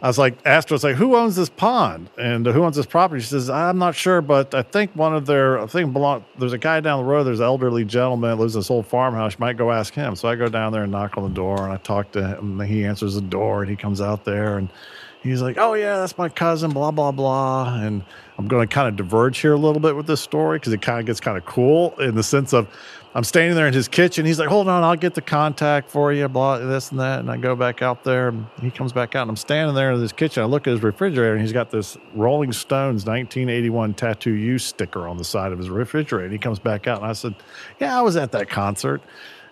I was like, asked was like, who owns this pond and uh, who owns this property? She says, I'm not sure, but I think one of their, I think belong, there's a guy down the road, there's an elderly gentleman that lives in this old farmhouse. You might go ask him. So I go down there and knock on the door and I talk to him. And he answers the door and he comes out there and he's like, oh, yeah, that's my cousin, blah, blah, blah. And I'm going to kind of diverge here a little bit with this story because it kind of gets kind of cool in the sense of I'm standing there in his kitchen. He's like, hold on, I'll get the contact for you, blah, this and that. And I go back out there and he comes back out and I'm standing there in his kitchen. I look at his refrigerator and he's got this Rolling Stones 1981 Tattoo You sticker on the side of his refrigerator. And he comes back out and I said, yeah, I was at that concert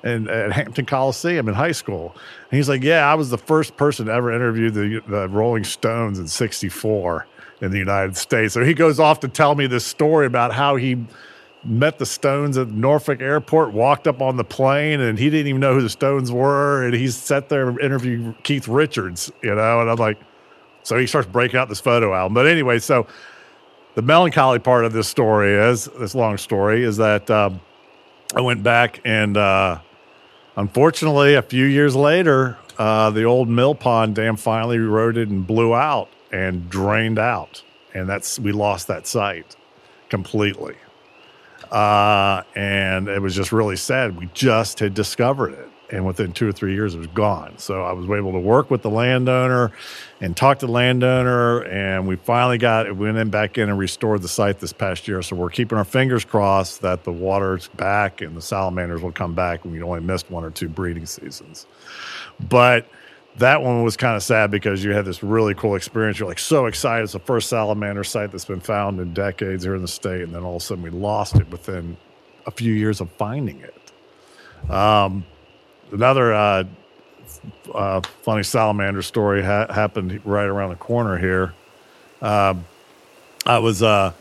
and at Hampton Coliseum in high school. And he's like, yeah, I was the first person to ever interview the, the Rolling Stones in 64 in the United States. So he goes off to tell me this story about how he met the Stones at Norfolk Airport, walked up on the plane, and he didn't even know who the Stones were. And he sat there and interviewed Keith Richards, you know. And I'm like, so he starts breaking out this photo album. But anyway, so the melancholy part of this story is this long story is that um, I went back and uh, unfortunately, a few years later, uh, the old mill pond dam finally eroded and blew out and drained out, and that's we lost that site completely. Uh, and it was just really sad. We just had discovered it, and within two or three years, it was gone. So I was able to work with the landowner and talk to the landowner, and we finally got it. Went in back in and restored the site this past year. So we're keeping our fingers crossed that the water's back and the salamanders will come back. We only missed one or two breeding seasons, but that one was kind of sad because you had this really cool experience. You're like so excited. It's the first salamander site that's been found in decades here in the state. And then all of a sudden we lost it within a few years of finding it. Um, another uh, uh, funny salamander story ha- happened right around the corner here. Um, I was, uh,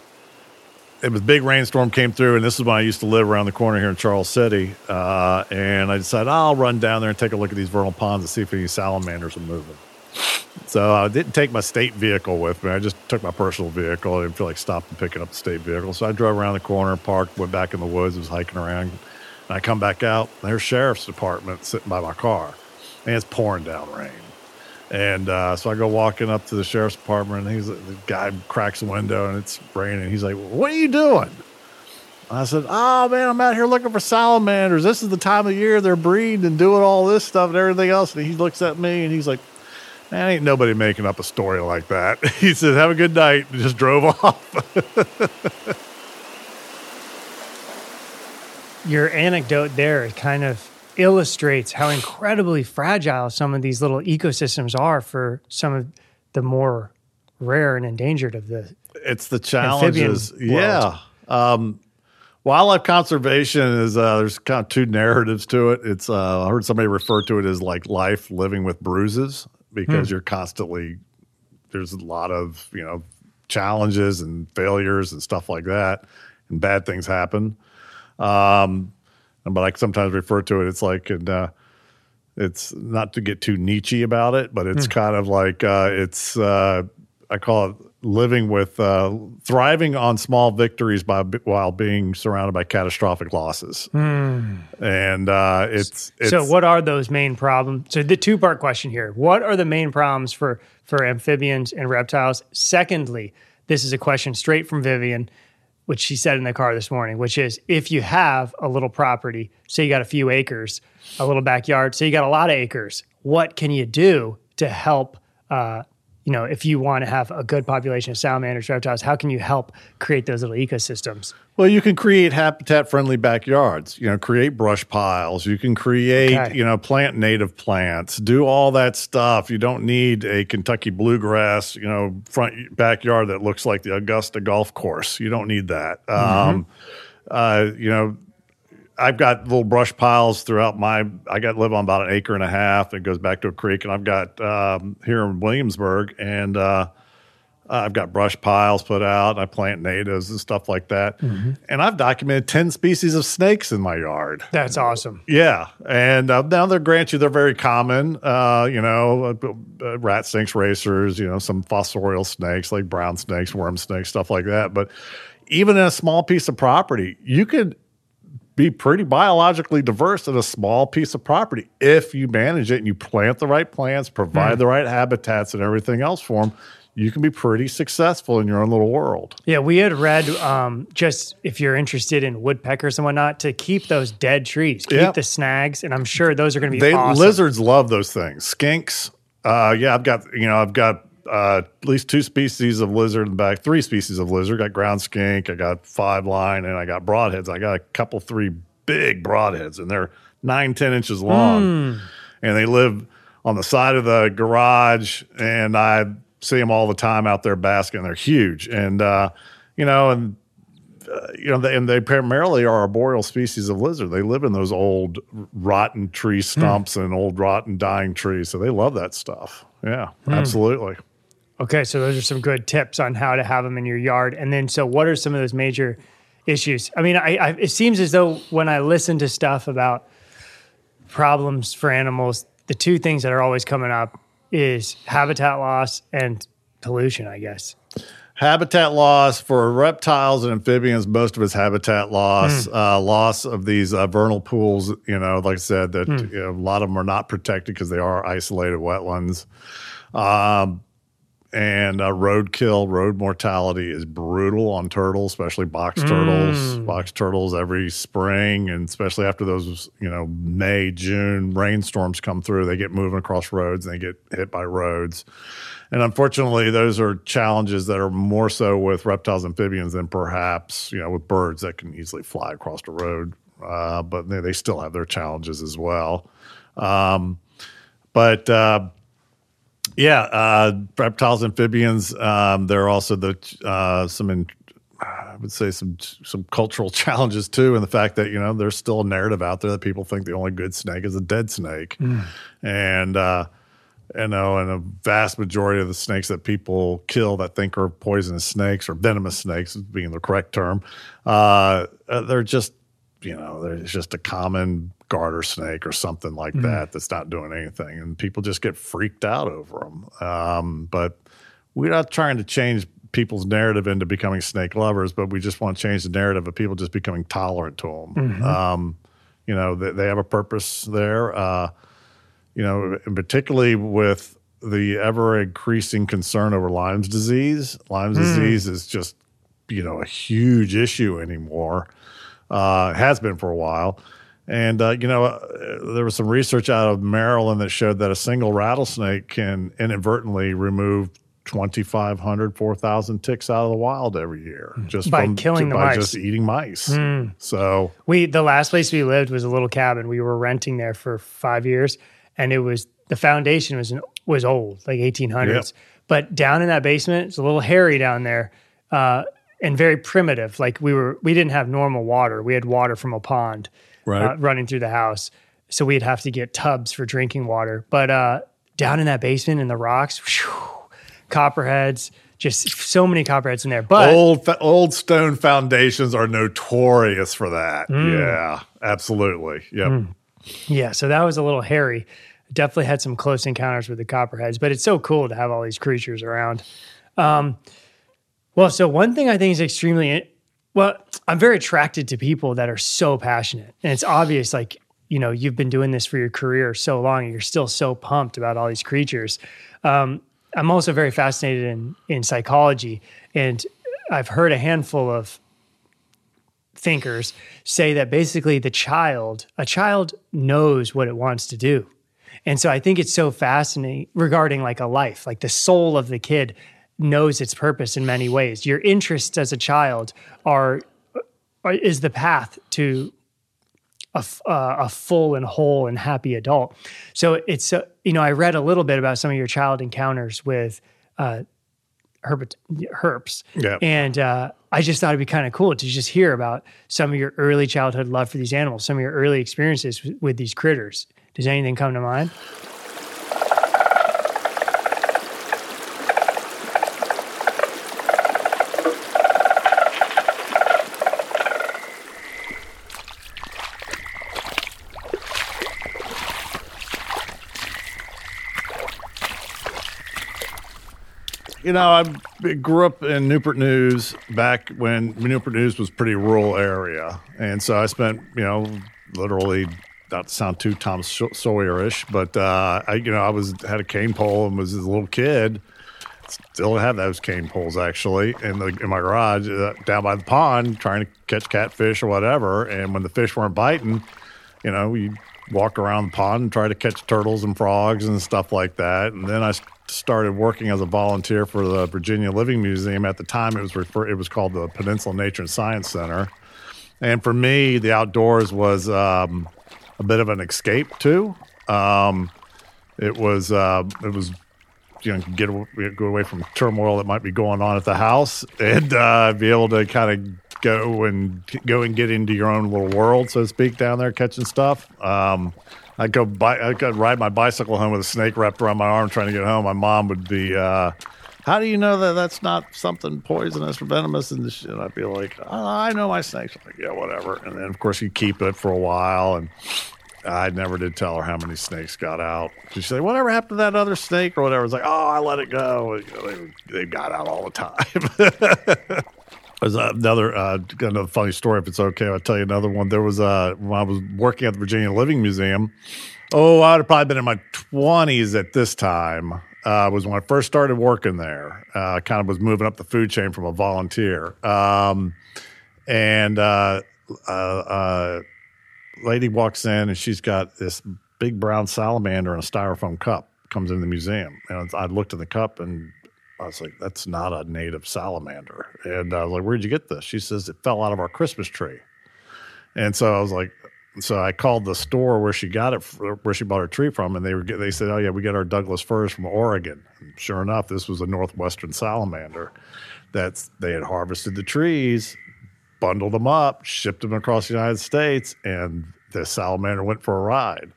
it was a big rainstorm came through, and this is when I used to live around the corner here in Charles City. Uh, and I decided I'll run down there and take a look at these vernal ponds and see if any salamanders are moving. So I didn't take my state vehicle with me. I just took my personal vehicle. I didn't feel like stopping picking up the state vehicle. So I drove around the corner, parked, went back in the woods, was hiking around. And I come back out, there's sheriff's department sitting by my car, and it's pouring down rain. And uh, so I go walking up to the sheriff's department, and he's the guy cracks the window, and it's raining. He's like, "What are you doing?" I said, "Oh man, I'm out here looking for salamanders. This is the time of year they're breeding and doing all this stuff and everything else." And he looks at me, and he's like, "Man, ain't nobody making up a story like that." He said, "Have a good night," and just drove off. Your anecdote there kind of illustrates how incredibly fragile some of these little ecosystems are for some of the more rare and endangered of the it's the challenges. Yeah. Um, wildlife conservation is uh, there's kind of two narratives to it. It's uh, I heard somebody refer to it as like life living with bruises because you're constantly there's a lot of you know challenges and failures and stuff like that, and bad things happen. Um, but I sometimes refer to it. It's like and. Uh, it's not to get too Nietzsche about it, but it's kind of like uh, it's uh, I call it living with uh, thriving on small victories by while being surrounded by catastrophic losses. And uh, it's, it's so what are those main problems so the two part question here what are the main problems for for amphibians and reptiles secondly this is a question straight from vivian which she said in the car this morning which is if you have a little property say you got a few acres a little backyard so you got a lot of acres what can you do to help uh, you know if you want to have a good population of salamanders reptiles how can you help create those little ecosystems Well, you can create habitat friendly backyards, you know, create brush piles. You can create, Okay. you know, plant native plants, do all that stuff. You don't need a Kentucky bluegrass, you know, front backyard that looks like the Augusta golf course. You don't need that. Um, uh, you know, I've got little brush piles throughout my. I got live on about an acre and a half. It goes back to a creek, and I've got um, here in Williamsburg, and uh, I've got brush piles put out. I plant natives and stuff like that, and I've documented ten species of snakes in my yard. that's awesome Yeah, and uh, now they're grant you they're very common. Uh, you know, uh, uh, rat snakes, racers. You know, some fossorial snakes like brown snakes, worm snakes, stuff like that. But even in a small piece of property, you could be pretty biologically diverse in a small piece of property if you manage it and you plant the right plants, provide the right habitats, and everything else for them. You can be pretty successful in your own little world. Yeah, we had read um, just if you're interested in woodpeckers and whatnot to keep those dead trees, keep Yeah. the snags, and I'm sure those are going to be They awesome. lizards love those things. Skinks. Uh, yeah, I've got you know I've got uh, at least two species of lizard in the back, three species of lizard. got ground skink, I got five line, and I got broadheads. I got a couple three big broadheads, and they're nine ten inches long, and they live on the side of the garage, and I see them all the time out there basking. They're huge, and uh, you know, and you know, they, and they primarily are arboreal species of lizard. They live in those old rotten tree stumps and old rotten dying trees, so they love that stuff. Yeah, absolutely. Okay, so those are some good tips on how to have them in your yard. And then, so what are some of those major issues. I mean, I, I it seems as though when I listen to stuff about problems for animals, the two things that are always coming up is habitat loss and pollution. I guess. Habitat loss for reptiles and amphibians. Most of it's habitat loss, uh, loss of these uh, vernal pools. You know, like I said, that you know, a lot of them are not protected because they are isolated wetlands. Um, and uh, roadkill, road mortality is brutal on turtles, especially box turtles. Box turtles every spring, and especially after those, you know, May, June rainstorms come through, they get moving across roads and they get hit by roads. And unfortunately, those are challenges that are more so with reptiles, and amphibians than perhaps you know with birds that can easily fly across the road. Uh, but they, they still have their challenges as well. Um, but uh, yeah, uh, reptiles, amphibians. Um, there are also the uh, some, in, I would say some some cultural challenges too, and the fact that you know there's still a narrative out there that people think the only good snake is a dead snake, and uh, you know, and a vast majority of the snakes that people kill that think are poisonous snakes or venomous snakes, being the correct term, uh, they're just you know, there's just a common garter snake or something like that that's not doing anything, and people just get freaked out over them. Um, but we're not trying to change people's narrative into becoming snake lovers, but we just want to change the narrative of people just becoming tolerant to them. Um, you know, they, they have a purpose there. Uh, you know, and particularly with the ever increasing concern over Lyme's disease. Lyme's disease is just, you know, a huge issue anymore. Uh, has been for a while. And, uh, you know, uh, there was some research out of Maryland that showed that a single rattlesnake can inadvertently remove 2,500, 4,000 ticks out of the wild every year just By killing the by mice. just eating mice. So, We the last place we lived was a little cabin. We were renting there for five years, and it was the foundation was an, was old, like eighteen hundreds. But down in that basement, it's a little hairy down there, uh, and very primitive. Like we were, we didn't have normal water. We had water from a pond Right. uh, running through the house, so we'd have to get tubs for drinking water. But uh, down in that basement in the rocks, whew, copperheads, just so many copperheads in there. But old old stone foundations are notorious for that. Mm. Yeah, absolutely. Yep. Yeah, so that was a little hairy. Definitely had some close encounters with the copperheads, but it's so cool to have all these creatures around. Um, well, so one thing I think is extremely well, I'm very attracted to people that are so passionate, and it's obvious. Like you know, you've been doing this for your career so long, and you're still so pumped about all these creatures. Um, I'm also very fascinated in in psychology, and I've heard a handful of thinkers say that basically the child, a child knows what it wants to do. And so I think it's so fascinating regarding like a life, like the soul of the kid knows its purpose in many ways. Your interests as a child are, are is the path to a, uh, a full and whole and happy adult. So it's uh, you know I read a little bit about some of your child encounters with uh, herbit, herps, Yeah. and uh, I just thought it'd be kind of cool to just hear about some of your early childhood love for these animals, some of your early experiences with, with these critters. Does anything come to mind? You know, I grew up in Newport News back when Newport News was pretty rural area, and so I spent, you know, literally not to sound too Tom Sawyer-ish, but uh, I, you know, I was had a cane pole and was a little kid. Still have those cane poles actually in the in my garage uh, down by the pond, trying to catch catfish or whatever. And when the fish weren't biting, you know, you walk around the pond and try to catch turtles and frogs and stuff like that. And then I started working as a volunteer for the Virginia Living Museum. At the time, it was refer- it was called the Peninsula Nature and Science Center. And for me, the outdoors was um, a bit of an escape too. Um, it was uh, it was you know get go away from turmoil that might be going on at the house and uh, be able to kind of go and go and get into your own little world, so to speak, down there catching stuff. Um, I go by, I could ride my bicycle home with a snake wrapped around my arm trying to get home. My mom would be uh, how do you know that that's not something poisonous or venomous? And I'd be like, oh, I know my snakes. I'm like, yeah, whatever. And then of course you keep it for a while, and I never did tell her how many snakes got out. She'd say, whatever happened to that other snake or whatever? It's like, oh, I let it go. They, they got out all the time. There's another uh, funny story. If it's okay, I'll tell you another one. There was uh, when I was working at the Virginia Living Museum. Oh, I'd have probably been in my twenties at this time. Uh, was when I first started working there. Uh, kind of was moving up the food chain from a volunteer. Um, and uh, uh, uh, lady walks in and she's got this big brown salamander in a styrofoam cup. Comes in the museum, and I looked at the cup and I was like, "That's not a native salamander." And I was like, "Where'd you get this?" She says, "It fell out of our Christmas tree." And so I was like, so I called the store where she got it, where she bought her tree from, and they were they said, "Oh yeah, we get our Douglas firs from Oregon." And sure enough, this was a northwestern salamander. that they had harvested the trees, bundled them up, shipped them across the United States, and the salamander went for a ride.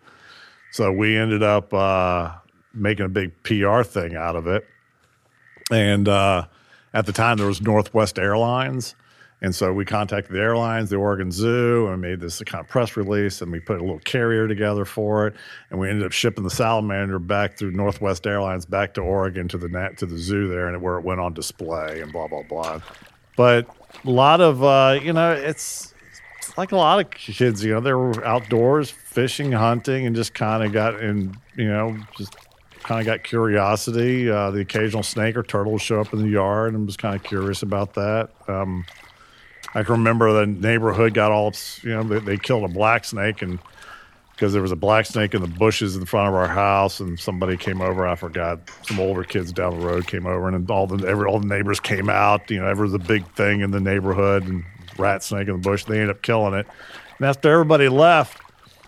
So we ended up uh, making a big PR thing out of it, and uh, at the time there was Northwest Airlines and so we contacted the airlines, the Oregon Zoo, and made this kind of press release, and we put a little carrier together for it, and we ended up shipping the salamander back through Northwest Airlines back to Oregon to the to the zoo there, and where it went on display and blah blah blah. But a lot of uh, you know, it's, it's like a lot of kids, you know, they were outdoors fishing, hunting, and just kind of got in, you know, just kind of got curiosity. Uh, the occasional snake or turtle would show up in the yard, and was kind of curious about that. Um, I can remember the neighborhood got all, you know, they, they killed a black snake and because there was a black snake in the bushes in front of our house and somebody came over. I forgot some older kids down the road came over and all the every, all the neighbors came out. You know, ever was a big thing in the neighborhood and rat snake in the bush. They ended up killing it. And after everybody left,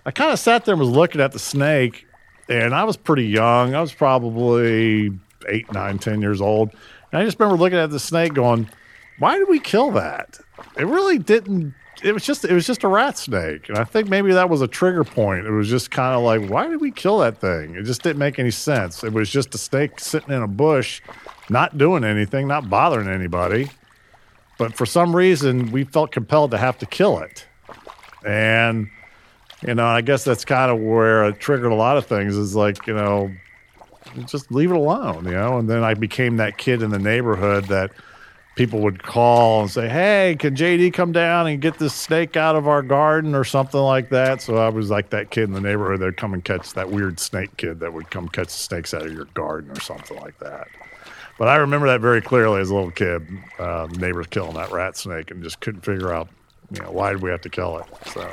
I kind of sat there and was looking at the snake, and I was pretty young. I was probably eight, nine, ten years old. And I just remember looking at the snake, going, "Why did we kill that?" it really didn't it was just it was just a rat snake and i think maybe that was a trigger point it was just kind of like why did we kill that thing it just didn't make any sense it was just a snake sitting in a bush not doing anything not bothering anybody but for some reason we felt compelled to have to kill it and you know i guess that's kind of where it triggered a lot of things is like you know just leave it alone you know and then i became that kid in the neighborhood that people would call and say, "Hey, can JD come down and get this snake out of our garden or something like that?" So I was like that kid in the neighborhood that'd come and catch that weird snake kid that would come catch snakes out of your garden or something like that. But I remember that very clearly as a little kid. Uh, neighbors killing that rat snake and just couldn't figure out, you know, why did we have to kill it? So.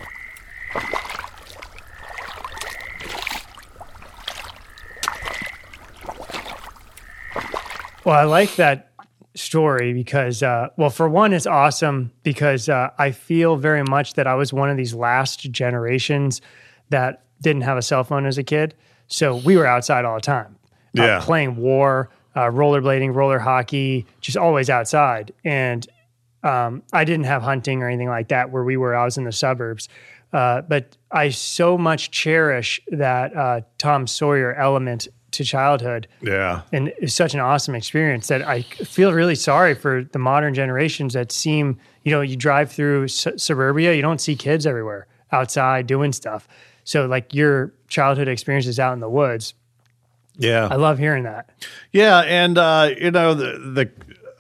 Well, I like that story because, uh, well, for one, it's awesome because uh, I feel very much that I was one of these last generations that didn't have a cell phone as a kid. So we were outside all the time, uh, yeah. uh, playing war, uh, rollerblading, roller hockey, just always outside. And um, I didn't have hunting or anything like that where we were. I was in the suburbs. Uh, but I so much cherish that Tom Sawyer element to childhood. Yeah. And it's such an awesome experience that I feel really sorry for the modern generations that seem, you know, you drive through su- suburbia, you don't see kids everywhere outside doing stuff. So, like your childhood experiences out in the woods. Yeah. I love hearing that. Yeah. And, uh, you know, the, the,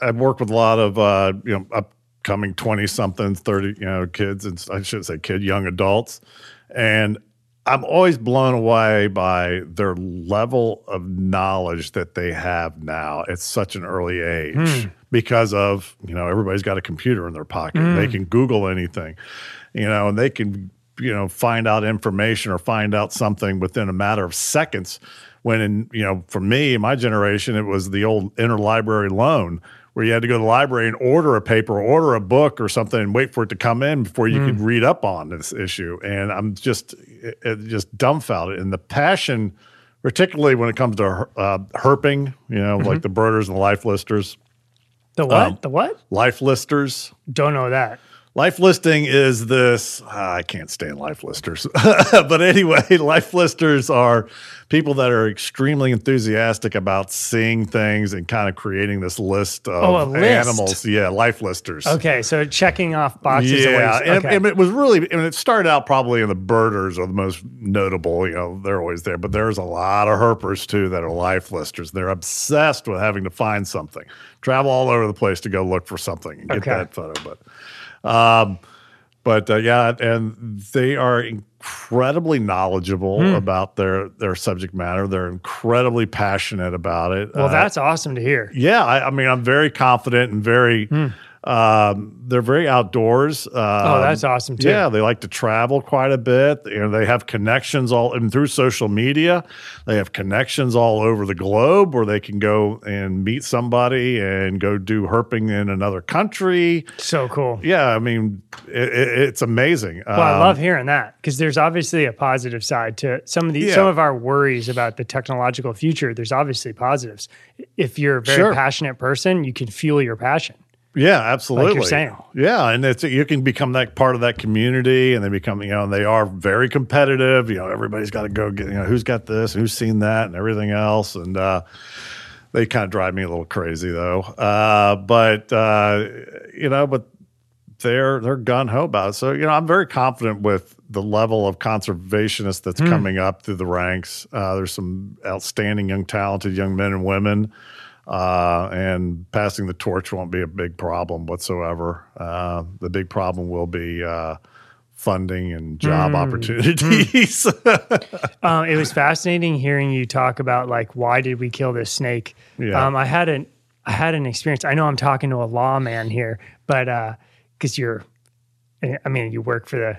I've worked with a lot of, uh, you know, upcoming 20 somethings, 30, you know, kids, and I shouldn't say kid, young adults. And I'm always blown away by their level of knowledge that they have now at such an early age mm. because of, you know, everybody's got a computer in their pocket. Mm. They can Google anything, you know, and they can, you know, find out information or find out something within a matter of seconds. When, in, you know, for me, my generation, it was the old interlibrary loan where you had to go to the library and order a paper, or order a book or something, and wait for it to come in before you mm. could read up on this issue. And I'm just it, it just dumbfounded. And the passion, particularly when it comes to uh, herping, you know, mm-hmm. like the birders and the life listers. The what? Um, the what? Life listers. Don't know that. Life listing is this. ah, I can't stand life listers, but anyway, life listers are people that are extremely enthusiastic about seeing things and kind of creating this list of Oh, list. animals. Yeah, life listers. Okay, so checking off boxes. Yeah, ways- and, okay. and it was really, and it started out probably in the birders are the most notable. You know, they're always there, but there's a lot of herpers too that are life listers. They're obsessed with having to find something, travel all over the place to go look for something and get that photo. But, um, but uh, yeah, and they are incredibly knowledgeable Hmm. about their their subject matter. They're incredibly passionate about it. well, Uh, that's awesome to hear. yeah, I, I mean, I'm very confident and very. Um, they're very outdoors. Um. Oh, that's awesome too. Yeah, they like to travel quite a bit. You know, they have connections all and through social media. They have connections all over the globe where they can go and meet somebody and go do herping in another country. So cool. Yeah, I mean, it, it, it's amazing. Well, I Um, love hearing that because there's obviously a positive side to some of the Yeah. some of our worries about the technological future. There's obviously positives. If you're a very Sure. passionate person, you can fuel your passion. Yeah, absolutely. saying. Yeah, and it's you can become that part of that community, and they become you know and they are very competitive. You know, everybody's got to go get you know who's got this, who's seen that, and everything else, and uh, they kind of drive me a little crazy though. Uh, but uh, you know, but they're they're gun ho about it. So you know, I'm very confident with the level of conservationists that's coming up through the ranks. Uh, there's some outstanding young, talented young men and women. Uh, and passing the torch won't be a big problem whatsoever. Uh, the big problem will be uh, funding and job opportunities. Um, it was fascinating hearing you talk about like why did we kill this snake. Yeah. Um, I had an I had an experience. I know I'm talking to a lawman here, but because you're, I mean, you work for the,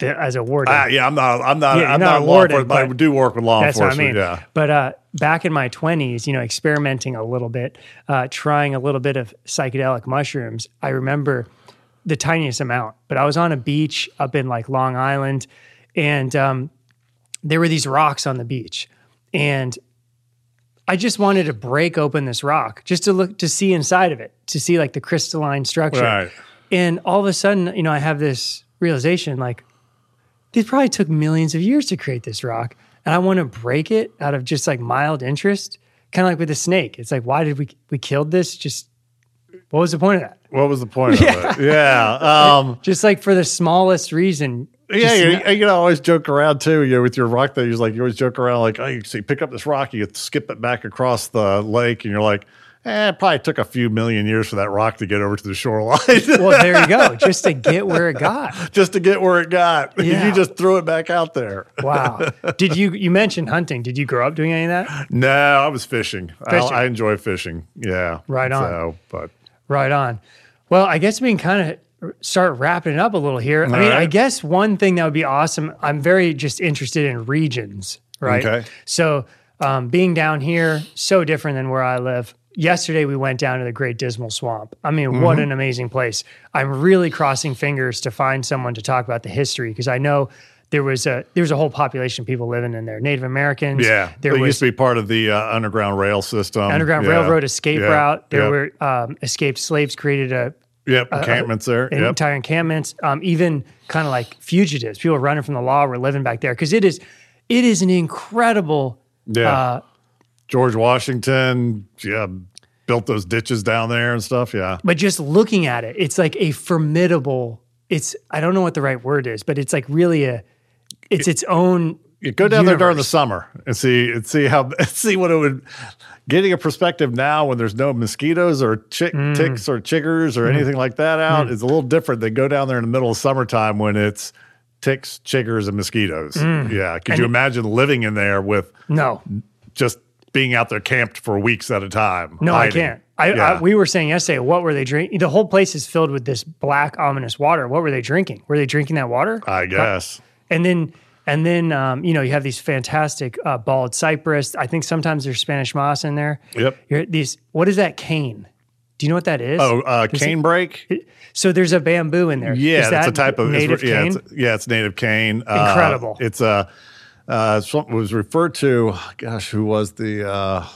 the as a warden. Ah, yeah, I'm not. I'm not. Yeah, I'm not not, a law warden, enforcement, but I do work with law That's what I mean. Yeah. But uh, back in my 20s, you know, experimenting a little bit, uh, trying a little bit of psychedelic mushrooms, I remember the tiniest amount. But I was on a beach up in like Long Island, and um, there were these rocks on the beach. And I just wanted to break open this rock just to look to see inside of it, to see like the crystalline structure. Right. And all of a sudden, you know, I have this realization like, it probably took millions of years to create this rock. And I want to break it out of just like mild interest, kind of like with a snake. It's like, why did we we killed this? Just what was the point of that? What was the point of it? Yeah. Um, Just like for the smallest reason. yeah, you, not- you know, always joke around too. You know, with your rock that you like, you always joke around like, oh, you see, pick up this rock, you skip it back across the lake, and you're like, eh, it probably took a few million years for that rock to get over to the shoreline. well, there you go. Just to get where it got. just to get where it got. Yeah. You just threw it back out there. Wow. Did you you mentioned hunting? Did you grow up doing any of that? No, I was fishing. Fishing. I, I enjoy fishing. Yeah. Right on. So, but Right on. Well, I guess we can kind of start wrapping it up a little here. I mean, I guess one thing that would be awesome. I'm very just interested in regions, right? Okay. So, um, being down here, so different than where I live. Yesterday, we went down to the Great Dismal Swamp. I mean, what Mm-hmm. an amazing place! I'm really crossing fingers to find someone to talk about the history because I know there was a there was a whole population of people living in there, Native Americans. yeah, there was used to be part of the uh, underground rail system. Underground Yeah. Railroad escape Yeah. route. There Yep. were um, escaped slaves created a yep encampments there. Yep. entire encampments, um, even kind of like fugitives, people running from the law were living back there because it is, it is an incredible. Yeah. Uh, George Washington, yeah, built those ditches down there and stuff. Yeah. but just looking at it, it's like a formidable. It's I don't know what the right word is, but it's like really a, it's its own. You go down there during the summer and see and see how see what it would getting a perspective now when there's no mosquitoes or chick, Mm. ticks or chiggers or anything like that out is a little different than go down there in the middle of summertime when it's ticks, chiggers, and mosquitoes. Mm. Yeah, could you imagine living in there with No, just being out there camped for weeks at a time? no, hiding? I can't. I, Yeah. I we were saying yesterday, what were they drinking? The whole place is filled with this black ominous water. What were they drinking? Were they drinking that water? I guess. and then and then um, you know you have these fantastic uh, bald cypress. I think sometimes there's Spanish moss in there. Yep. You're, these what is that cane? Do you know what that is? Oh, uh, canebrake. so there's a bamboo in there. Yeah, that's a type of it's- native yeah, cane. It's, yeah, it's native cane. Uh, Incredible. it's a uh, something was referred to. Gosh, who was the uh,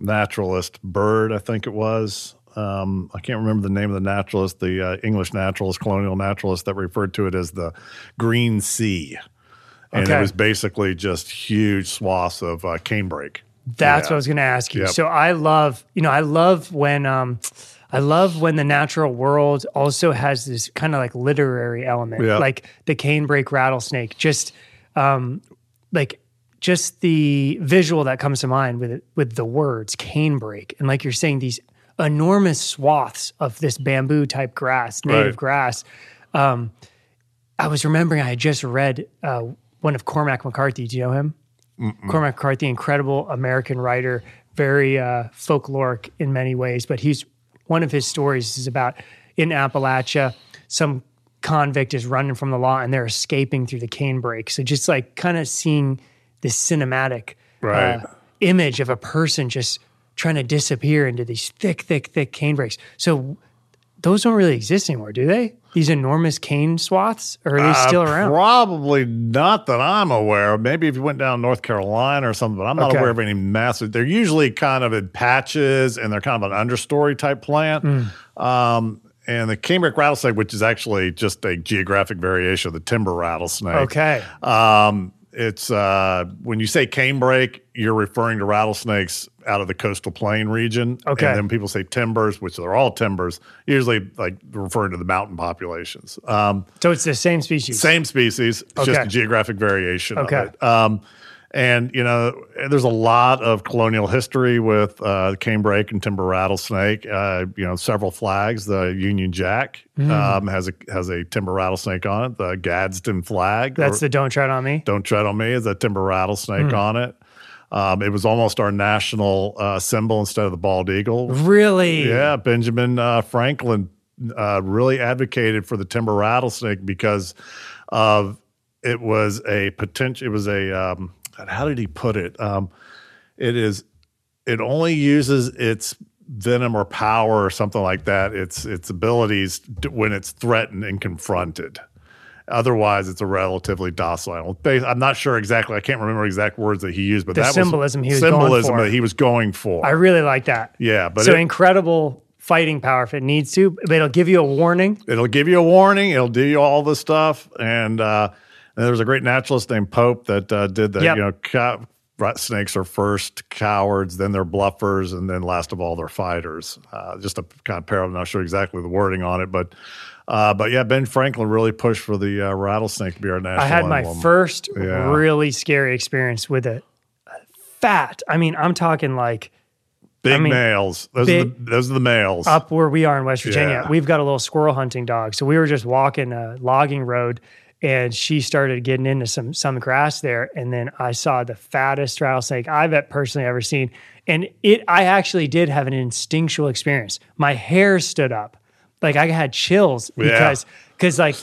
naturalist? Byrd, I think it was. Um, I can't remember the name of the naturalist, the uh, English naturalist, colonial naturalist that referred to it as the Green Sea, and Okay. it was basically just huge swaths of uh, canebrake. That's Yeah. what I was going to ask you. Yep. So I love, you know, I love when, um, I love when the natural world also has this kind of like literary element, like the canebrake rattlesnake. Just, um, like, just the visual that comes to mind with it, with the words canebrake, and like you're saying, these enormous swaths of this bamboo type grass, native Right. grass. Um, I was remembering I had just read uh, one of Cormac McCarthy. Do you know him? Cormac McCarthy, incredible American writer, very uh, folkloric in many ways. But he's one of his stories is about in Appalachia, some convict is running from the law and they're escaping through the canebrake. So just like kind of seeing this cinematic Right. uh, image of a person just trying to disappear into these thick, thick, thick canebrakes. So those don't really exist anymore, do they? These enormous cane swaths, or are they still Uh, around? Probably not that I'm aware of. Maybe if you went down North Carolina or something, but I'm not Okay. aware of any massive. They're usually kind of in patches and they're kind of an understory type plant. Hmm. Um, and the canebrake rattlesnake, which is actually just a geographic variation of the timber rattlesnake. Okay. Um, it's uh, when you say canebrake, you're referring to rattlesnakes out of the coastal plain region. Okay. And then people say timbers, which they're all timbers, usually like referring to the mountain populations. Um, So it's the same species. same species, it's just a geographic variation Okay. of it. Um, and you know, there's a lot of colonial history with uh, canebrake and timber rattlesnake. Uh, you know, several flags. The Union Jack Hmm. um, has a has a timber rattlesnake on it. The Gadsden flag. That's the don't tread on me. don't tread on me is a timber rattlesnake Hmm. on it. Um, it was almost our national uh, symbol instead of the bald eagle. Really? Yeah, Benjamin uh, Franklin uh, really advocated for the timber rattlesnake because of it was a potential. It was a um, how did he put it? Um, it is it only uses its venom or power or something like that. Its its abilities to, when it's threatened and confronted. Otherwise, it's a relatively docile animal. I'm not sure exactly. I can't remember exact words that he used, but The that symbolism was he was symbolism that he was going for. I really like that. yeah, but so it- incredible fighting power if it needs to, but it'll give you a warning. it'll give you a warning. It'll do you all this stuff. And, uh, and there was a great naturalist named Pope that uh, did that. Yep. You know, cow, snakes are first cowards, then they're bluffers, and then last of all, they're fighters. Uh, just a kind of parallel. I'm not sure exactly the wording on it, but uh, but yeah, Ben Franklin really pushed for the uh, rattlesnake to be our national. I had my emblem. first Yeah. really scary experience with a a fat. I mean, I'm talking like big mean, males. Those big- are the, those are the males. up where we are in West Virginia, Yeah. we've got a little squirrel hunting dog. So we were just walking a logging road and she started getting into some some grass there. And then I saw the fattest rattlesnake I've personally ever seen. And it I actually did have an instinctual experience. My hair stood up. Like I had chills Yeah. because because like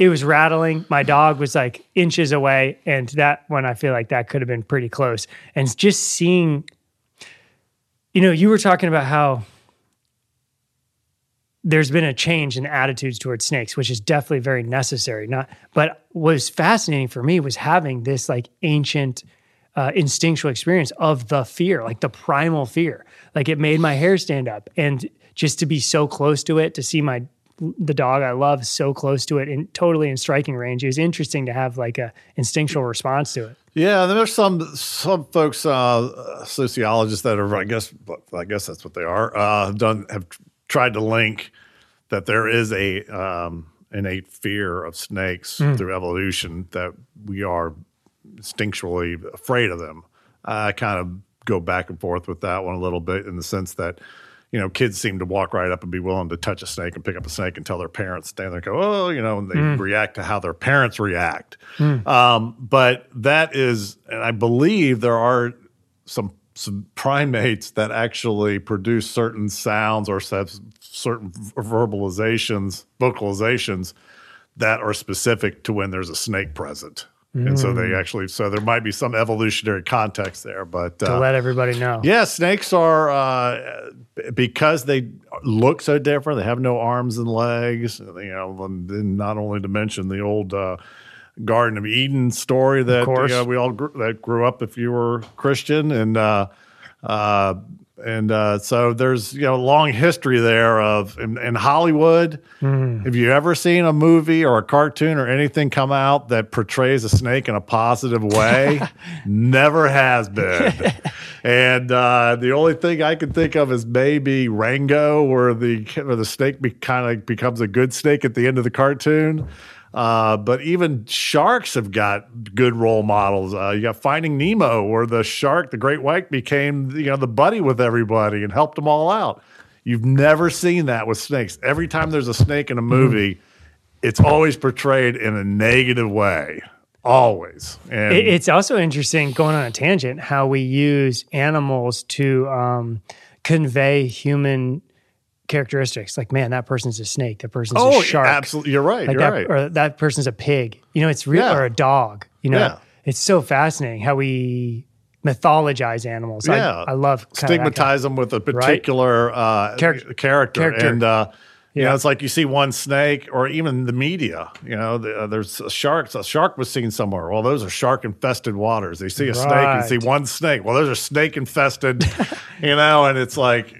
it was rattling. My dog was like inches away, and that one I feel like that could have been pretty close. And just seeing, you know, you were talking about how there's been a change in attitudes towards snakes, which is definitely very necessary. Not, but what was fascinating for me was having this like ancient, uh, instinctual experience of the fear, like the primal fear. Like it made my hair stand up, and just to be so close to it, to see my the dog I love so close to it and totally in striking range, it was interesting to have like a instinctual response to it. Yeah, there's some some folks, uh, sociologists that are, I guess, I guess that's what they are. Uh, have done have tried to link that there is a um, innate fear of snakes through evolution that we are instinctually afraid of them. I kind of go back and forth with that one a little bit in the sense that you know kids seem to walk right up and be willing to touch a snake and pick up a snake and tell their parents stand there and go oh you know and they react to how their parents react. Um, but that is and i believe there are some some primates that actually produce certain sounds or have certain verbalizations vocalizations that are specific to when there's a snake present and so they actually so there might be some evolutionary context there but To uh, let everybody know. yeah, snakes are uh, because they look so different. They have no arms and legs. You know, and not only to mention the old uh, Garden of Eden story that you know, we all grew, that grew up if you were Christian, and uh, Uh, and uh, so there's you know a long history there of in, in Hollywood. Have you ever seen a movie or a cartoon or anything come out that portrays a snake in a positive way? Never has been. and uh, the only thing I can think of is maybe Rango, where the where the snake be, kind of becomes a good snake at the end of the cartoon. Uh, but even sharks have got good role models. Uh, you got Finding Nemo, where the shark, the great white, became you know the buddy with everybody and helped them all out. You've never seen that with snakes. Every time there's a snake in a movie, it's always portrayed in a negative way. Always. And It- It's also interesting, going on a tangent, how we use animals to um, convey human characteristics. Like, man, that person's a snake. That person's oh, a shark. absolutely. You're right. Like you're that, right. or that person's a pig. You know, it's real, Yeah. or a dog. You know, Yeah. it's so fascinating how we mythologize animals. I- Yeah. I, love that kind stigmatize them with a particular uh, Character- character. character. And, uh, you Yeah. know, it's like you see one snake or even the media, you know, the, uh, there's a shark. A shark was seen somewhere. Well, those are shark infested waters. They see a snake and see one snake. Well, those are snake infested, you know, and it's like,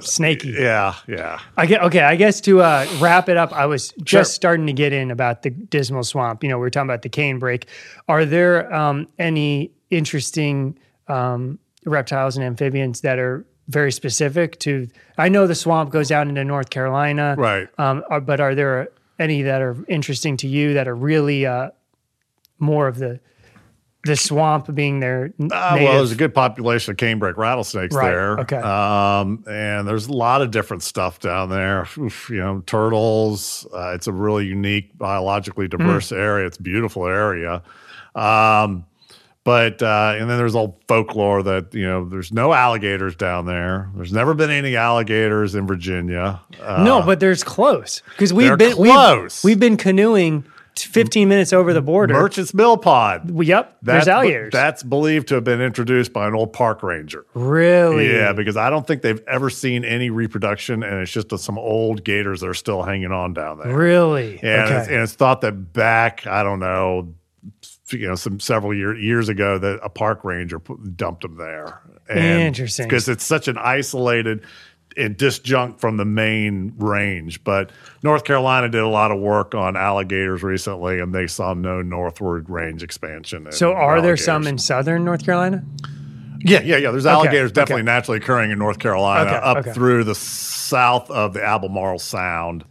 snaky. yeah, yeah. I get okay. I guess to uh, wrap it up, I was just Sure. starting to get in about the Dismal Swamp. You know, we were talking about the canebrake. Are there um, any interesting um, reptiles and amphibians that are very specific to? I know the swamp goes out into North Carolina, Right. Um, are, but are there any that are interesting to you that are really uh, more of the the swamp being there. Uh, well, there's a good population of canebrake rattlesnakes Right, there. okay. Um, and there's a lot of different stuff down there. Oof, you know, turtles. Uh, it's a really unique, biologically diverse area. It's a beautiful area. Um, but uh, and then there's old folklore that you know there's no alligators down there. There's never been any alligators in Virginia. Uh, no, but there's close because we've been we've- close. We've, been canoeing 15 minutes over the border. Merchant's Mill Pond. Well, Yep, there's alligators. That's believed to have been introduced by an old park ranger. really? Yeah, because I don't think they've ever seen any reproduction, and it's just some old gators that are still hanging on down there. Really? And, it's, okay. and it's thought that back, I don't know, you know, some several year, years ago, that a park ranger put, dumped them there. Interesting. because it's such an isolated and disjunct from the main range. But North Carolina did a lot of work on alligators recently, and they saw no northward range expansion. so, are there some in southern North Carolina? Yeah, yeah, yeah. There's alligators okay. definitely naturally occurring in North Carolina Okay, up okay. through the south of the Albemarle Sound.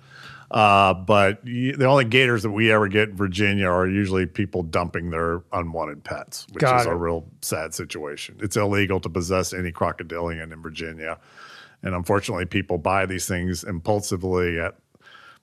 Uh, but the only gators that we ever get in Virginia are usually people dumping their unwanted pets, which Got is a real sad situation. It's illegal to possess any crocodilian in Virginia. And unfortunately, people buy these things impulsively at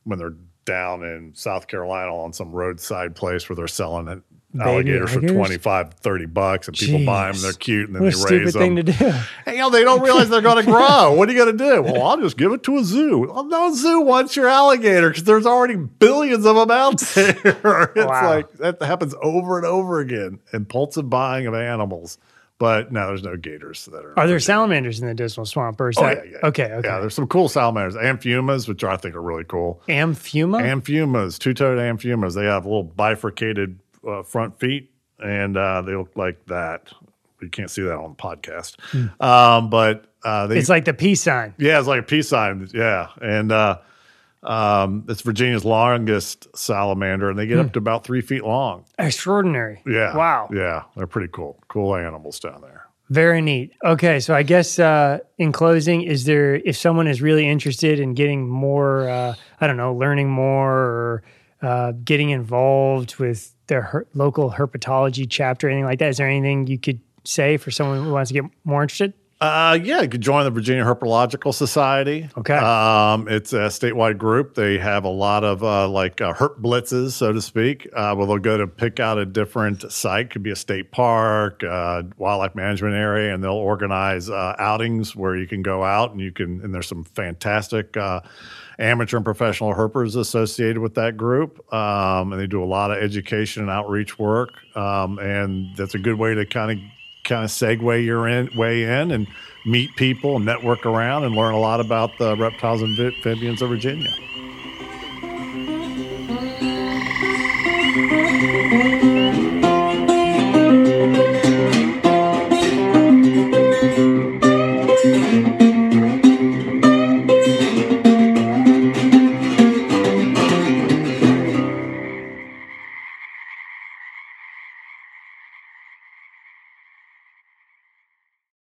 when they're down in South Carolina on some roadside place where they're selling it. Alligators for alligators? 25, 30 bucks, and people buy them. Jeez. They're cute, and then What a they stupid raise thing them. to do. Hey, you know, they don't realize they're going to grow. What are you going to do? Well, I'll just give it to a zoo. Well, no zoo wants your alligator because there's already billions of them out there. it's Wow. like that happens over and over again. Impulsive buying of animals. But no, there's no gators that are. Are there salamanders in the Dismal Swamp? Or is Oh, that yeah, yeah. okay? Okay. Yeah, there's some cool salamanders. Amphiumas, which I think are really cool. Amphiuma. Amphiumas, two-toed amphiumas. They have little bifurcated uh, front feet, and uh, they look like that. You can't see that on the podcast, um, but uh, they Hmm. it's like the peace sign. yeah, it's like a peace sign. Yeah, and uh, um, it's Virginia's longest salamander, and they get up to about three feet long. Extraordinary. Yeah, Wow. Yeah, they're pretty cool. Cool animals down there. Very neat. Okay, so I guess uh, in closing, is there if someone is really interested in getting more, uh, I don't know, learning more or uh, getting involved with their her- local herpetology chapter, anything like that? Is there anything you could say for someone who wants to get more interested? Uh, yeah, you could join the Virginia Herpetological Society. Okay. Um, it's a statewide group. They have a lot of uh, like uh, herp blitzes, so to speak, uh, where they'll go to pick out a different site. Could be a state park, uh, wildlife management area, and they'll organize uh, outings where you can go out and you can. And there's some fantastic uh, amateur and professional herpers associated with that group, um, and they do a lot of education and outreach work. Um, and that's a good way to kind of kind of segue your in, way in and meet people and network around and learn a lot about the reptiles and amphibians of Virginia.